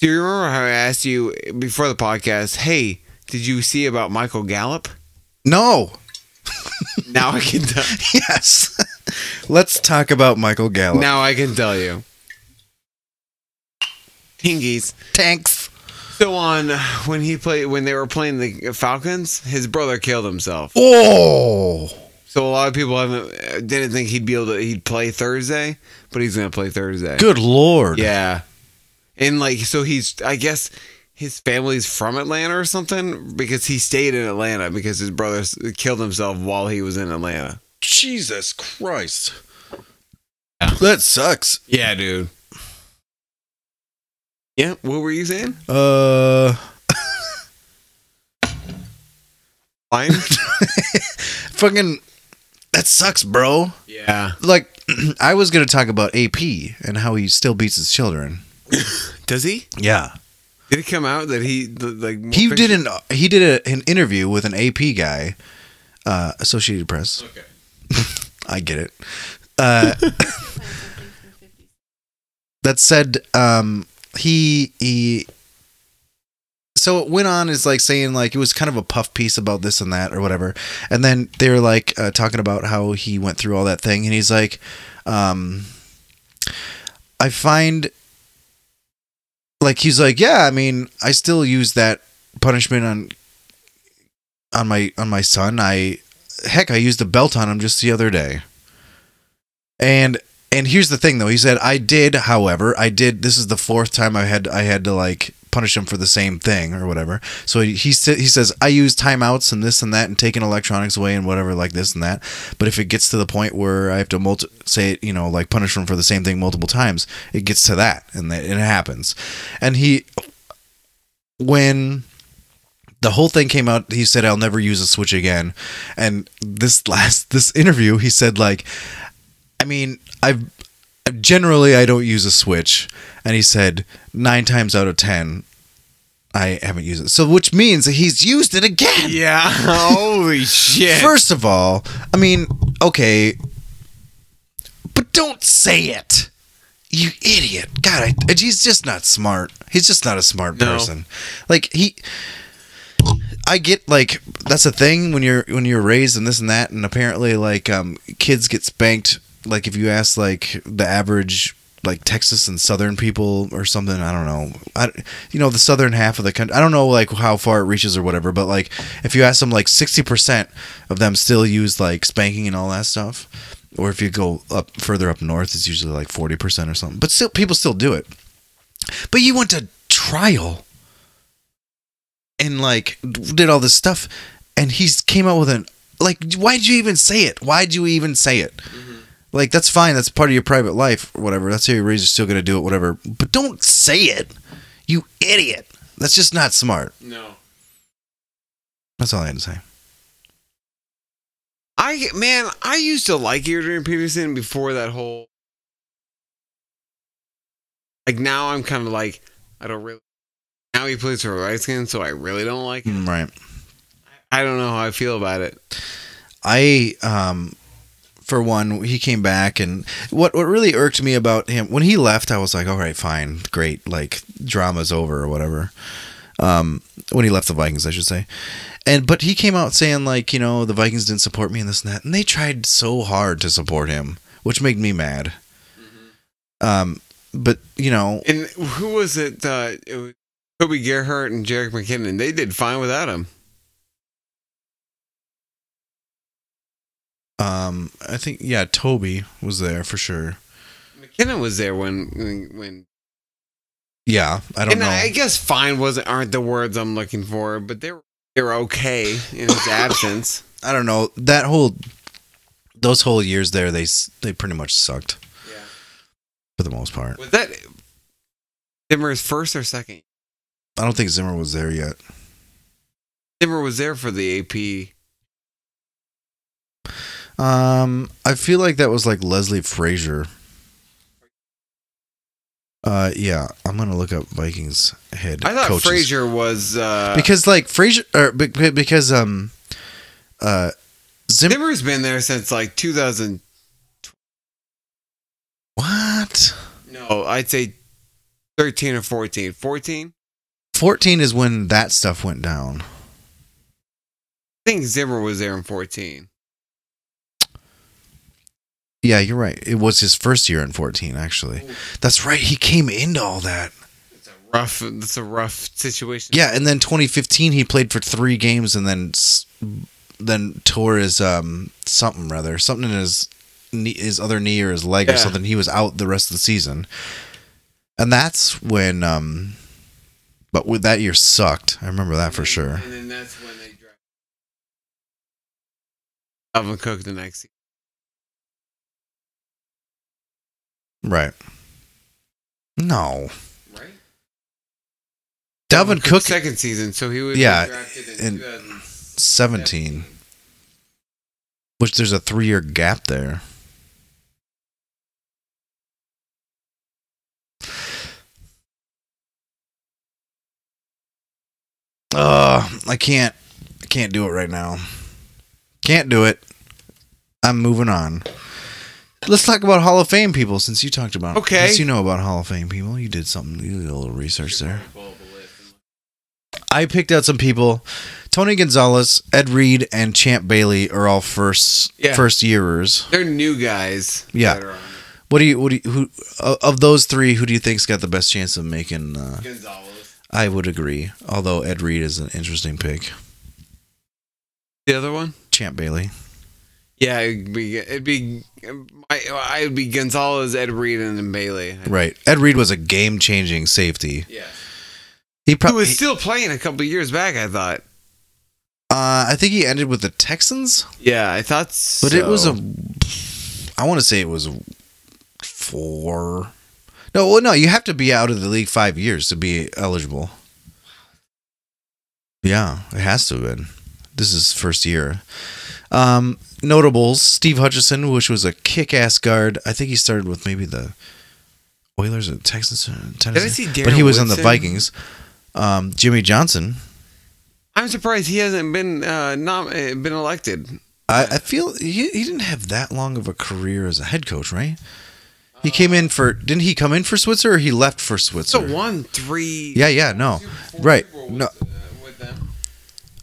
do you remember how I asked you before the podcast? Hey, did you see about Michael Gallup? No. Now I can tell. Yes. Let's talk about Michael Gallup. now I can tell you. Tingies. Tanks. So on when he played when they were playing the Falcons, his brother killed himself. Oh. So a lot of people haven't uh, didn't think he'd be able to he'd play Thursday, but he's gonna play Thursday. Good lord. Yeah, and like so he's I guess his family's from Atlanta or something because he stayed in Atlanta because his brother killed himself while he was in Atlanta. Jesus Christ. That sucks. Yeah, dude. Yeah, what were you saying? Uh Fine. fucking that sucks, bro. yeah. Like I was going to talk about AP and how he still beats his children. Does he? Yeah. Did it come out that he like He did an he did a, an interview with an AP guy, uh, Associated Press. Okay. I get it. Uh, Find something from 50s. that said, um, he he. So it went on is like saying like it was kind of a puff piece about this and that or whatever, and then they were like uh, talking about how he went through all that thing, and he's like, um, I find like he's like yeah, I mean I still use that punishment on on my on my son. I heck I used a belt on him just the other day, and and here's the thing though. He said i did however i did this is the fourth time i had i had to like punish him for the same thing or whatever. So he he, he says i use timeouts and this and that and taking electronics away and whatever like this and that. But if it gets to the point where i have to multi- say you know like punish him for the same thing multiple times it gets to that and that it happens. And he when the whole thing came out he said i'll never use a switch again. And this last this interview he said like I mean, I've generally I don't use a switch, and he said nine times out of ten, I haven't used it. So, which means that he's used it again. Yeah. Holy shit. First of all, I mean, okay, but don't say it, you idiot. God, I, he's just not smart. He's just not a smart No. person. Like he. I get like that's a thing when you're when you're raised and this and that and apparently like um kids get spanked like if you ask like the average like Texas and southern people or something I don't know. I you know the southern half of the country I don't know like how far it reaches or whatever but like if you ask them like 60% of them still use like spanking and all that stuff or if you go up further up north it's usually like 40% or something but still people still do it. But you went to trial and like did all this stuff and he's came out with an like why'd you even say it? Why'd you even say it mm-hmm. Like that's fine that's part of your private life or whatever that's how you're raised you're still gonna do it whatever but don't say it you idiot that's just not smart No. that's all i had to say I man, I used to like Adrian Peterson before that whole. Like now, I'm kind of like I don't really. Now he plays for Redskins, so I really don't like him. Mm, right I don't know how I feel about it. I um for one he came back and what what really irked me about him when he left I was like all right fine great like drama's over or whatever um when he left the Vikings I should say and but he came out saying like you know the Vikings didn't support me and this and that and they tried so hard to support him which made me mad um but you know And who was it? Uh, it was Toby Gerhart and Jerick McKinnon. They did fine without him. Um I think yeah Toby was there for sure McKinnon was there when when. when yeah I don't and know I guess fine wasn't aren't the words I'm looking for, but they were they were okay in his absence. I don't know that whole those whole years there they they pretty much sucked Yeah. for the most part. Was that Zimmer's first or second? I don't think Zimmer was there yet. Zimmer was there for the AP. Um, I feel like that was like Leslie Frazier. Uh, yeah, I'm gonna look up Vikings head. I thought coaches. Frazier was uh, because like Frazier or be- be- because um, uh, Zimmer. Zimmer's been there since like 2000. What? No, I'd say 13 or 14. 14. 14 is when that stuff went down. I think Zimmer was there in 14. Yeah, you're right. It was his first year in 14, actually. That's right. He came into all that. It's a rough. It's a rough situation. Yeah, and then 2015 he played for three games and then then tore his um something rather something in his knee, his other knee or his leg or something. He was out the rest of the season, and that's when um. But with that year sucked. I remember that for sure. And then that's when they drafted Dalvin Cook the next Right. No, Right. Dalvin Cook second season, so he was Yeah, drafted in, in 17, which there's a three year gap there. Uh, I can't I can't do it right now. Can't do it. I'm moving on. Let's talk about Hall of Fame people since you talked about Okay. since you know about Hall of Fame people. You did something you did a little research there. I picked out some people. Tony Gonzalez, Ed Reed, and Champ Bailey are all first Yeah. first yearers. They're new guys. Yeah. that are on What do you what do you who of of those three? Who do you think's got the best chance of making? Uh. Gonzalez. I would agree. Although Ed Reed is an interesting pick. The other one? Champ Bailey. Yeah, it'd be it'd be I would be Gonzalez, Ed Reed, and then Bailey. Right. Ed Reed was a game changing safety. Yeah. He He probably. was still playing a couple years back. I thought. uh, I think he ended with the Texans, Yeah, I thought. So. but it was a. I want to say it was four. No, well, no. You have to be out of the league five years to be eligible. Yeah, it has to have been. This is first year. Um, notables: Steve Hutchinson, which was a kick-ass guard. I think he started with maybe the Oilers or Texans, or Tennessee. see but he Darren was on the Vikings. Um, Jimmy Johnson. I'm surprised he hasn't been uh, not uh, been elected. I, I feel he, he didn't have that long of a career as a head coach, right? He came in for didn't he come in for Switzer or he left for Switzer? So won three. Yeah, yeah, no, right. No, uh.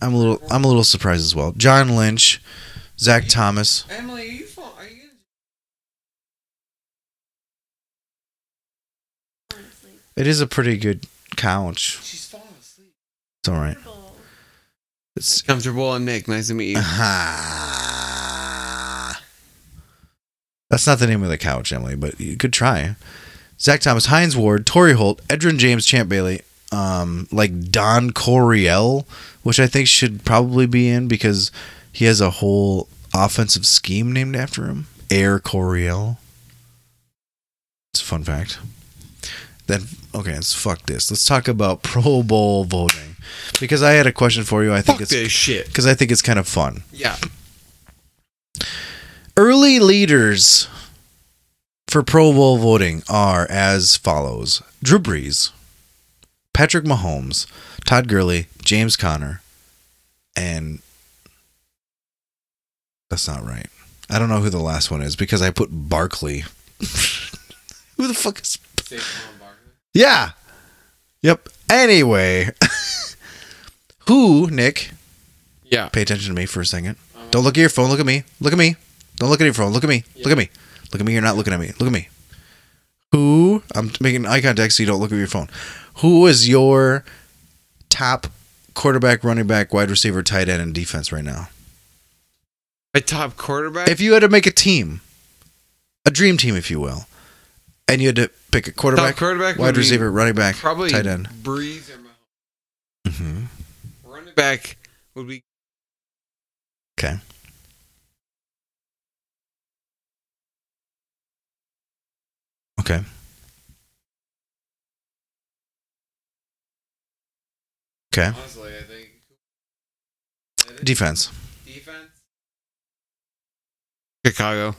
I'm a little I'm a little surprised as well. John Lynch, Zach Thomas. Emily, are you, fall- are you Honestly. It is a pretty good couch. She's falling asleep. It's all right. It's Comfortable. I'm Nick. Nice to meet you. That's not the name of the couch, Emily, but you could try. Zach Thomas, Hines Ward, Torry Holt, Edgerrin James, Champ Bailey, um, like Don Coryell, which I think should probably be in because he has a whole offensive scheme named after him. Air Coryell. It's a fun fact. Then okay, let's fuck this. Let's talk about Pro Bowl voting because I had a question for you. I think Fuck it's this shit. because I think it's kind of fun. Yeah. Early leaders for Pro Bowl voting are as follows Drew Brees, Patrick Mahomes, Todd Gurley, James Conner, and that's not right. I don't know who the last one is because I put Barkley. who the fuck is. Safe Barkley? Yeah. Yep. Anyway. who, Nick, Yeah. pay attention to me for a second. Uh-huh. Don't look at your phone. Look at me. Look at me. Don't look at your phone. Look at me. Look at me. Look at me. You're not looking at me. Look at me. Who? I'm making eye contact so you don't look at your phone. Who is your top quarterback, running back, wide receiver, tight end, and defense right now? A top quarterback. If you had to make a team, a dream team, if you will, and you had to pick a quarterback, top quarterback. wide receiver, running back, Probably tight end. Brees or Mahomes. hmm Running back would be Okay. Okay. Okay. Honestly, I think Defense. defense. Chicago.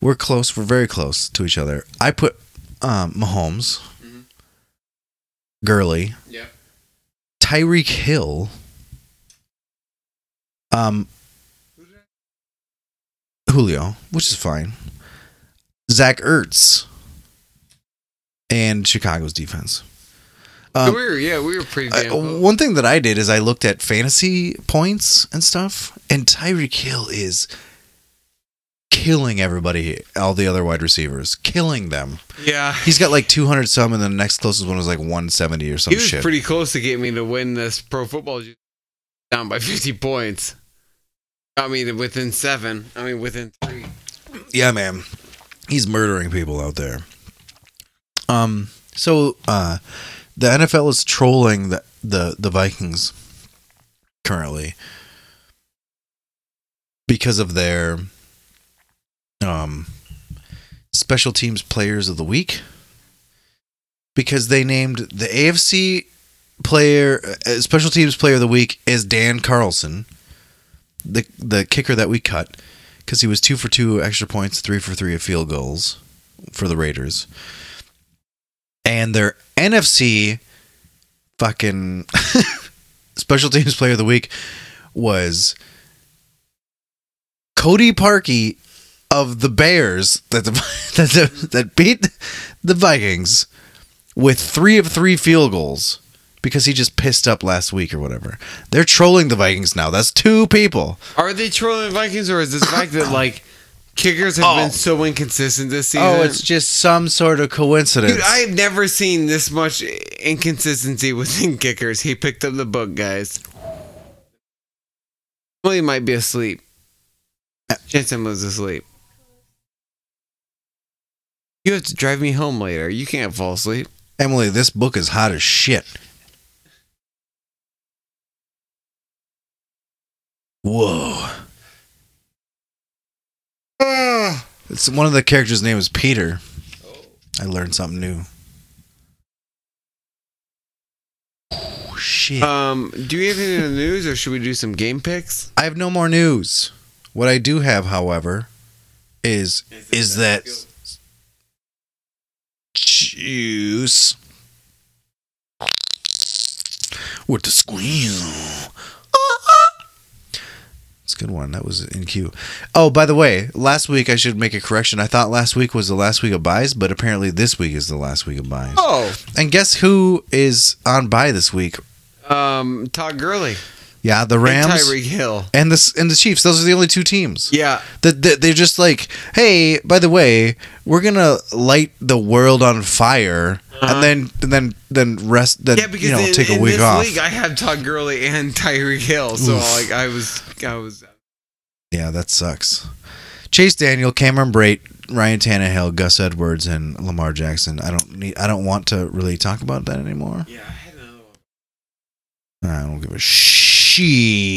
We're close. We're very close to each other. I put um, Mahomes, Mhm. Gurley, Yep. Tyreek Hill, um, Julio, which is fine. Zach Ertz, and Chicago's defense. Um, we were yeah, we were pretty I- damn close. one thing that I did is I looked at fantasy points and stuff, and Tyreek Hill is killing everybody, all the other wide receivers, killing them. yeah. He's got like 200 some, and the next closest one was like 170 or some He was shit. pretty close to getting me to win this pro football down by 50 points. I mean, within seven. I mean, within three. yeah, man, he's murdering people out there. Um, so uh, the NFL is trolling the the the Vikings currently because of their um special teams players of the week because they named the AFC player uh, special teams player of the week is Dan Carlson the the kicker that we cut because he was two for two extra points three for three of field goals for the Raiders and their NFC fucking special teams player of the week was Cody Parkey of the Bears that the, that, the, that beat the Vikings with three of three field goals because he just pissed up last week or whatever. They're trolling the Vikings now. That's two people. Are they trolling the Vikings, or is this fact that like kickers have Oh. been so inconsistent this oh, season? Oh, it's just some sort of coincidence. Dude, I've never seen this much inconsistency within kickers. He picked up the book, guys. Well, he might be asleep. Jensen was asleep. You have to drive me home later. You can't fall asleep. Emily, this book is hot as shit. Whoa. It's one of the characters' name is Peter. I learned something new. Oh, shit. Um, do we have any in the news, or should we do some game picks? I have no more news. What I do have, however, is is that juice with the squeal. It's a good one. That was in queue. Oh, by the way, last week I should make a correction. I thought last week was the last week of byes, but apparently this week is the last week of byes. Oh, And guess who is on bye this week? um, Todd Gurley, Yeah, the and Rams Tyreek Hill. and the and the Chiefs. Those are the only two teams. Yeah, That that they're just like, hey, by the way, we're gonna light the world on fire, and then and then then rest. Then Uh-huh. yeah, because you know, in, take a week off. league, I had Todd Gurley and Tyreek Hill, so Oof. like I was, I was. Uh, yeah, that sucks. Chase Daniel, Cameron Brate, Ryan Tannehill, Gus Edwards, and Lamar Jackson. I don't need. I don't want to really talk about that anymore. Yeah, I had another one. I don't give a shiz.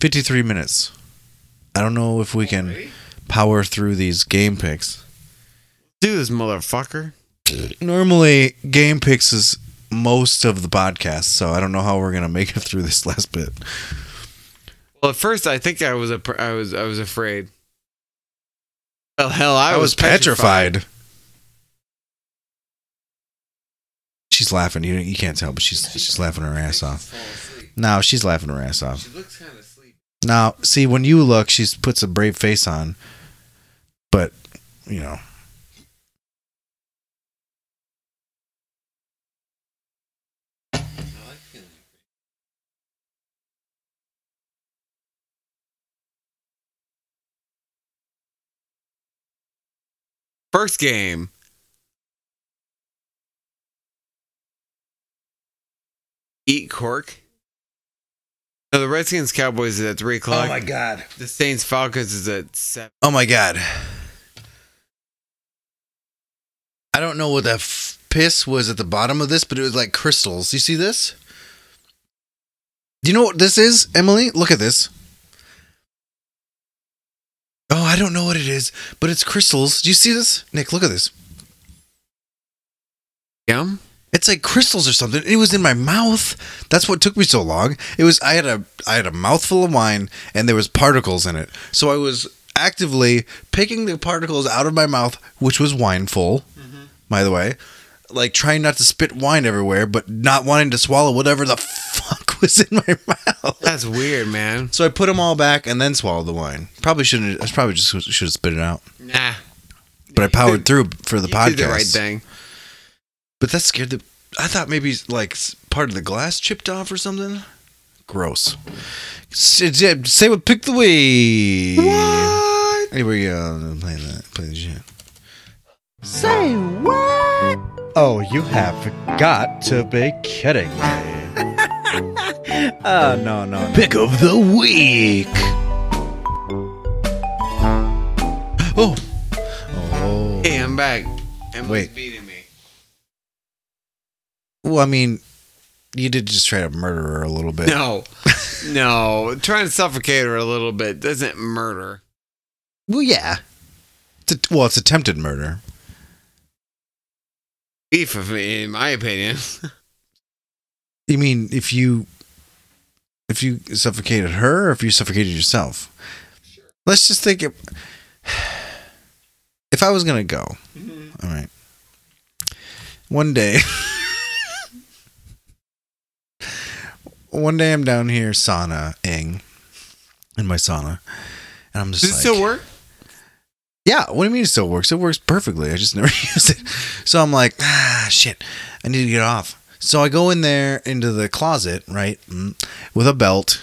Fifty-three minutes. I don't know if we can power through these game picks. Do this, motherfucker. Normally, game picks is most of the podcast, so I don't know how we're gonna make it through this last bit. Well, at first I think I was a, I was, I was afraid. Well, hell, I, I, was, petrified. petrified. She's laughing. You you can't tell, but she's she's laughing her ass off. No, she's laughing her ass off. She looks kind of sleepy. Now, see, when you look, she puts a brave face on, but you know. First game. Eat cork. No, the Redskins Cowboys is at three oh o'clock. Oh my god! The Saints Falcons is at seven. Oh my god! I don't know what that f- piss was at the bottom of this, but it was like crystals. You see this? Do you know what this is, Emily? Look at this. Oh, I don't know what it is, but it's crystals. Do you see this, Nick? Look at this. Yeah. It's like crystals or something. It was in my mouth. That's what took me so long. It was I had a I had a mouthful of wine and there was particles in it. So I was actively picking the particles out of my mouth, which was wine full, mm-hmm. by the way. Like trying not to spit wine everywhere, but not wanting to swallow whatever the fuck was in my mouth. That's weird, man. So I put them all back and then swallowed the wine. Probably shouldn't. I probably just should have spit it out. Nah. But I powered through for the you podcast. did the right thing. But that scared the. I thought maybe like part of the glass chipped off or something. Gross. Say, uh, say what? Pick the way. What? Here we go. Play that. Play the shit. Say what? Oh, you have got to be kidding me. Oh, no, no, no. Pick of the week. Oh. Oh. Hey, I'm back. Emily's Wait. beating me. Well, I mean, you did just try to murder her a little bit. No. no. Trying to suffocate her a little bit doesn't murder. Well, yeah. It's a, well, it's attempted murder. Beef, of me, in my opinion. You mean if you if you suffocated her or if you suffocated yourself? Let's just think if, if I was gonna go. Mm-hmm. all right. One day one day I'm down here sauna-ing in my sauna. And I'm just Does it still work? Yeah, what do you mean it still works? It works perfectly. I just never use it. So I'm like, ah, shit, I need to get off. So I go in there into the closet, right, mm, with a belt.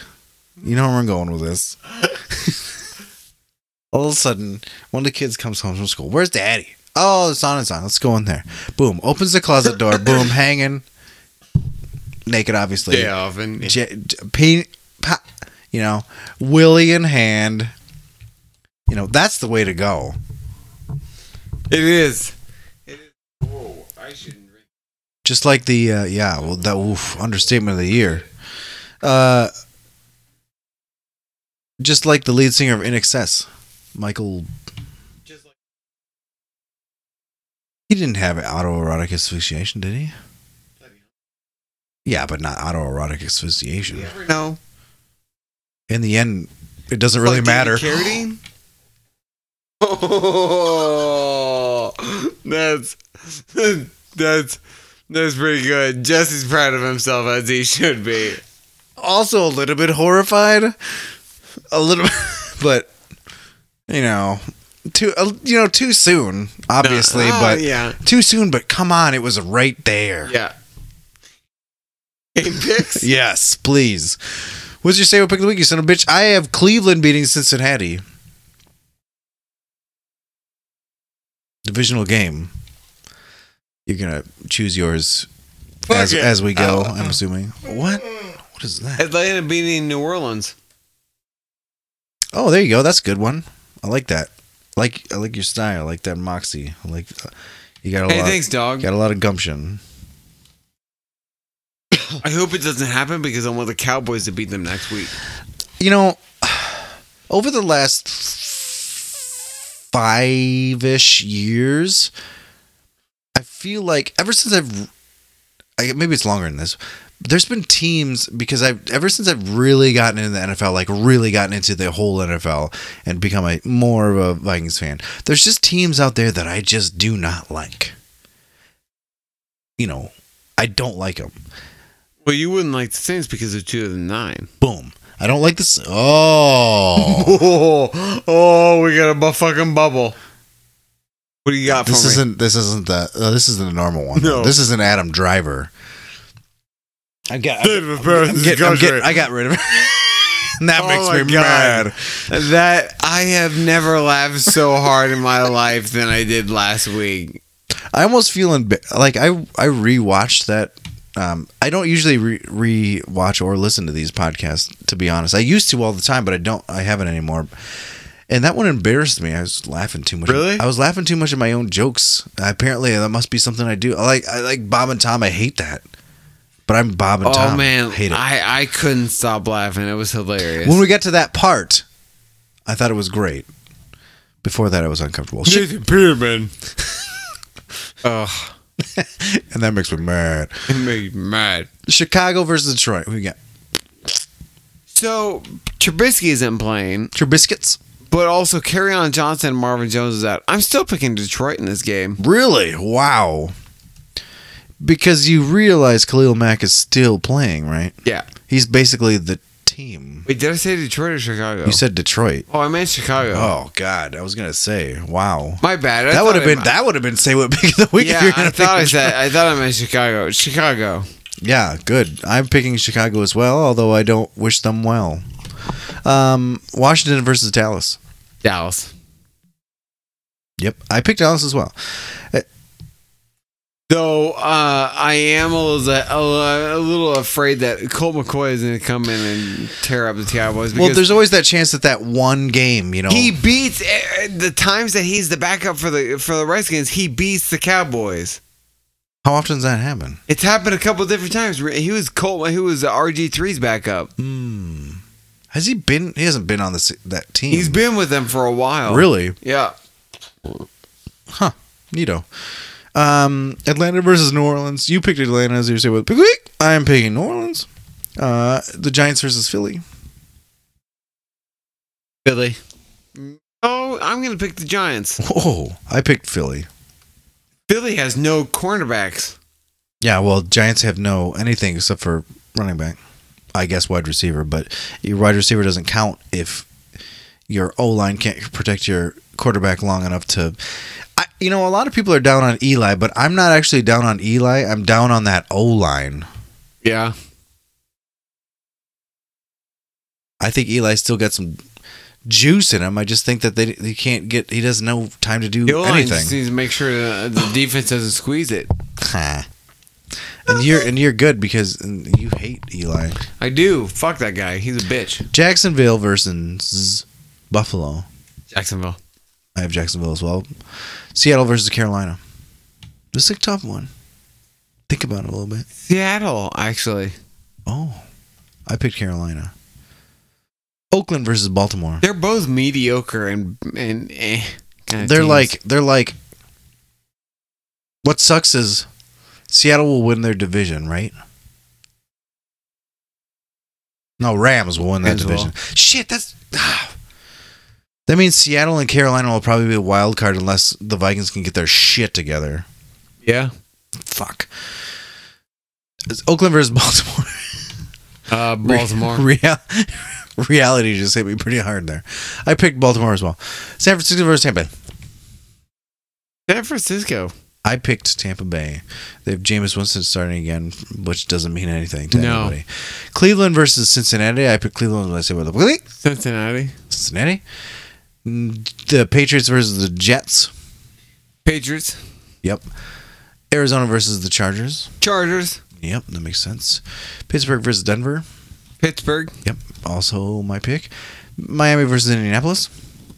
You know where I'm going with this. All of a sudden, one of the kids comes home from school. Where's daddy? Oh, the sauna's on. Let's go in there. Boom. Opens the closet door. Boom. Hanging. Naked, obviously. Yeah, often. J- j- pa, you know, Willie in hand. You know, that's the way to go. it is. It is. Whoa, I shouldn't drink. Just like the uh, yeah, well, that oof, understatement of the year. Uh, just like the lead singer of INXS, Michael. Like He didn't have autoerotic asphyxiation, did he? Yeah, but not autoerotic asphyxiation. you ever know. In the end, it doesn't really Like matter. David Carradine? Oh, that's that's that's pretty good. Jesse's proud of himself as he should be. also a little bit horrified, a little, but you know, too uh, you know too soon, obviously, Oh, but yeah, too soon. But come on, it was right there. yeah. Game picks. Yes, please. What's your favorite pick of the week, you son of a bitch? I have Cleveland beating Cincinnati. Divisional game. You're gonna choose yours Fuck as, it. as we go. Oh. I'm uh. assuming. What? What is that? Atlanta beating New Orleans. Oh, there you go. That's a good one. I like that. I like I like your style. I like that moxie. I like you got a Hey, lot. thanks, dog. Got a lot of gumption. I hope it doesn't happen because I want the Cowboys to beat them next week. You know, over the last five-ish years, I feel like ever since I've, I, maybe it's longer than this. There's been teams because I've ever since I've really gotten into the NFL, like really gotten into the whole NFL and become a more of a Vikings fan. There's just teams out there that I just do not like. You know, I don't like them. Well, you wouldn't like the Saints because of 2009. Boom. I don't like this. Oh. Oh, oh, we got a bu- fucking bubble. What do you got this for isn't this isn't the uh, this isn't a normal one. No. This is an Adam Driver. I got State of affairs I'm is getting, I'm country. getting, I got rid of it. And that Oh makes me God. mad. That I have never laughed so hard in my life than I did last week. I almost feel emba- like I I rewatched that. Um, I don't usually re- watch or listen to these podcasts. To be honest, I used to all the time, but I don't. I haven't anymore. And that one embarrassed me. I was laughing too much. Really? I was laughing too much at my own jokes. Apparently, that must be something I do. I like I like Bob and Tom. I hate that. But I'm Bob and Oh Tom. Oh man, hate it. I I couldn't stop laughing. It was hilarious. when we got to that part, I thought it was great. Before that, I was uncomfortable. Nathan Peterman. Ugh. and that makes me mad. It made me mad. Chicago versus Detroit. Who we got? So Trubisky isn't playing, Trubiscuits. but also Kerryon Johnson and Marvin Jones is out. I'm still picking Detroit in this game. Really? Wow. Because you realize Khalil Mack is still playing, right? Yeah. He's basically the team. Wait, did I say Detroit or Chicago? You said Detroit. Oh, I meant Chicago. Oh God, I was gonna say, wow. My bad. I that would thought have I- been that would have been say what pick of the week. Yeah, you're I thought I said. I thought I meant Chicago. Chicago. Yeah, good. I'm picking Chicago as well, although I don't wish them well. Um, Washington versus Dallas. Dallas. Yep, I picked Dallas as well. Though uh, I am a little, a, little afraid that Colt McCoy is going to come in and tear up the Cowboys. Well, there's always that chance that that one game, you know, he beats eh, the times that he's the backup for the for the Redskins. He beats the Cowboys. how often does that happen? It's happened a couple different times. He was Colt. He was RG 3s backup. Has he been? He hasn't been on this that team. He's been with them for a while. really, Yeah. huh? Neato. Um, Atlanta versus New Orleans. You picked Atlanta as you say with pick. I am picking New Orleans. Uh, the Giants versus Philly. Philly. Oh, I'm going to pick the Giants. Oh, I picked Philly. Philly has no cornerbacks. Yeah, well, Giants have no anything except for running back. I guess wide receiver, but your wide receiver doesn't count if your O line can't protect your quarterback long enough to. I, you know, a lot of people are down on Eli, but I'm not actually down on Eli. I'm down on that O line. Yeah. I think Eli still got some juice in him. I just think that they he can't get. He doesn't know time to do The anything. just needs to make sure the, the defense doesn't squeeze it. Ha. and you're and you're good because you hate Eli. I do. Fuck that guy. He's a bitch. Jacksonville versus Buffalo. Jacksonville. I have Jacksonville as well. Seattle versus Carolina. This is a tough one. Think about it a little bit. Seattle, actually. Oh, I picked Carolina. Oakland versus Baltimore. They're both mediocre and and eh, They're teams. like they're like. What sucks is Seattle will win their division, right? No, Rams will win that Rams will. division. Shit, that's. That means Seattle and Carolina will probably be a wild card unless the Vikings can get their shit together. yeah. Fuck. It's Oakland versus Baltimore. Uh, Baltimore. Real, reality just hit me pretty hard there. I picked Baltimore as well. San Francisco versus Tampa. San Francisco. I picked Tampa Bay. They have Jameis Winston starting again, which doesn't mean anything to No. anybody. Cleveland versus Cincinnati. I picked Cleveland. Let's say with the Cincinnati. Cincinnati. The Patriots versus the Jets. Patriots. Yep. Arizona versus the Chargers. Chargers. Yep, that makes sense. Pittsburgh versus Denver. Pittsburgh. Yep, also my pick. Miami versus Indianapolis.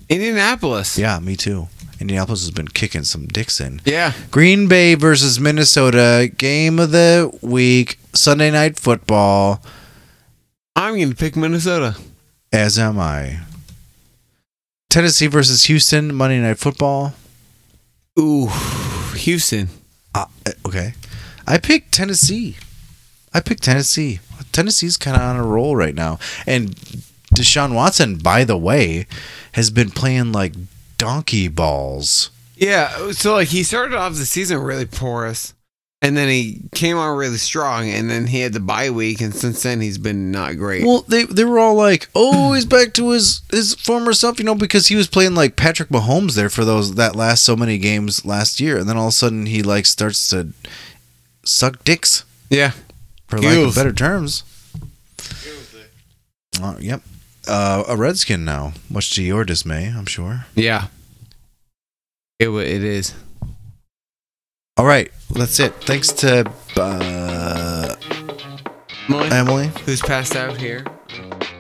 Indianapolis. Yeah, me too. Indianapolis has been kicking some dicks in. Yeah. Green Bay versus Minnesota. Game of the week. Sunday night football. I'm going to pick Minnesota. As am I. Tennessee versus Houston. Monday night football. Ooh, Houston. Uh, okay. I picked Tennessee. I picked Tennessee. Tennessee's kind of on a roll right now. And Deshaun Watson, by the way, has been playing like donkey balls. Yeah, so like he started off the season really porous, and then he came on really strong, and then he had the bye week, and since then he's been not great. Well, they they were all like, "Oh, he's back to his his former self," you know, because he was playing like Patrick Mahomes there for those that last so many games last year, and then all of a sudden he like starts to suck dicks yeah, for lack of better terms. Uh, yep, uh, a redskin now, much to your dismay, I'm sure. yeah, it it is. All right, that's it. Thanks to uh, Emily, Emily. who's passed out here.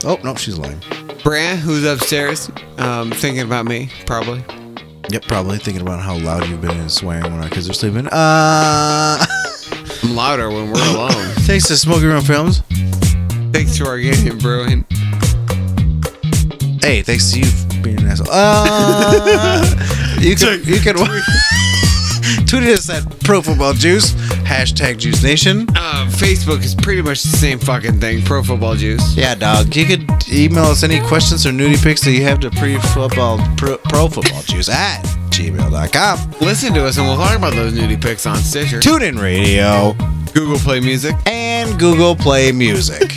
Oh no, she's lying. Bran, who's upstairs, um, thinking about me, probably. Yep, probably thinking about how loud you've been and swearing when our kids are sleeping. Uh. I'm louder when we're alone. Thanks to Smoking Room Films. Thanks to Organic Brewing. Hey, thanks to you for being an asshole. Uh, you can you can Tweet us at Pro Football Juice, hashtag Juice Nation. Uh, Facebook is pretty much the same fucking thing. Pro Football Juice. Yeah, dog. You could email us any questions or nudie pics that you have to pre football pro, pro football juice at gmail.com. Listen to us, and we'll talk about those nudie pics on Stitcher, TuneIn Radio Google Play Music, and Google Play Music,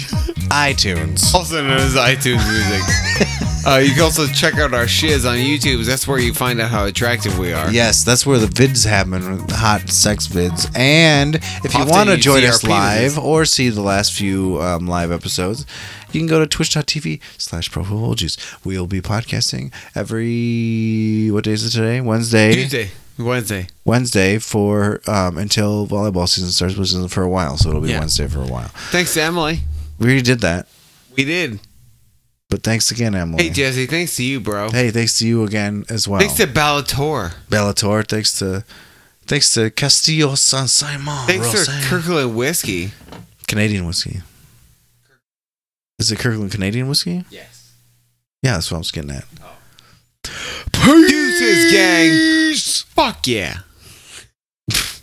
iTunes. also known as iTunes Music. uh, you can also check out our shiz on YouTube. That's where you find out how attractive we are. Yes, that's where the vids happen, hot sex vids. And if you Often want to you join see us our penises. live or see the last few um, live episodes, you can go to twitch.tv slash juice. We'll be podcasting every, what day is it today? Wednesday. Tuesday, Wednesday. Wednesday for um, until volleyball season starts, which isn't for a while, so it'll be Yeah. Wednesday for a while. Thanks to Emily. We already did that, We did. But thanks again, Emily. Hey Jesse, thanks to you, bro. Hey, thanks to you again as well. Thanks to Bellator. Bellator. Thanks to thanks to Castillo San Simon. Thanks to Rosan. Kirkland Whiskey. Canadian whiskey. Is it Kirkland Canadian whiskey? Yes. Yeah, that's what I was getting at. Oh. Deuces, gang. Fuck yeah.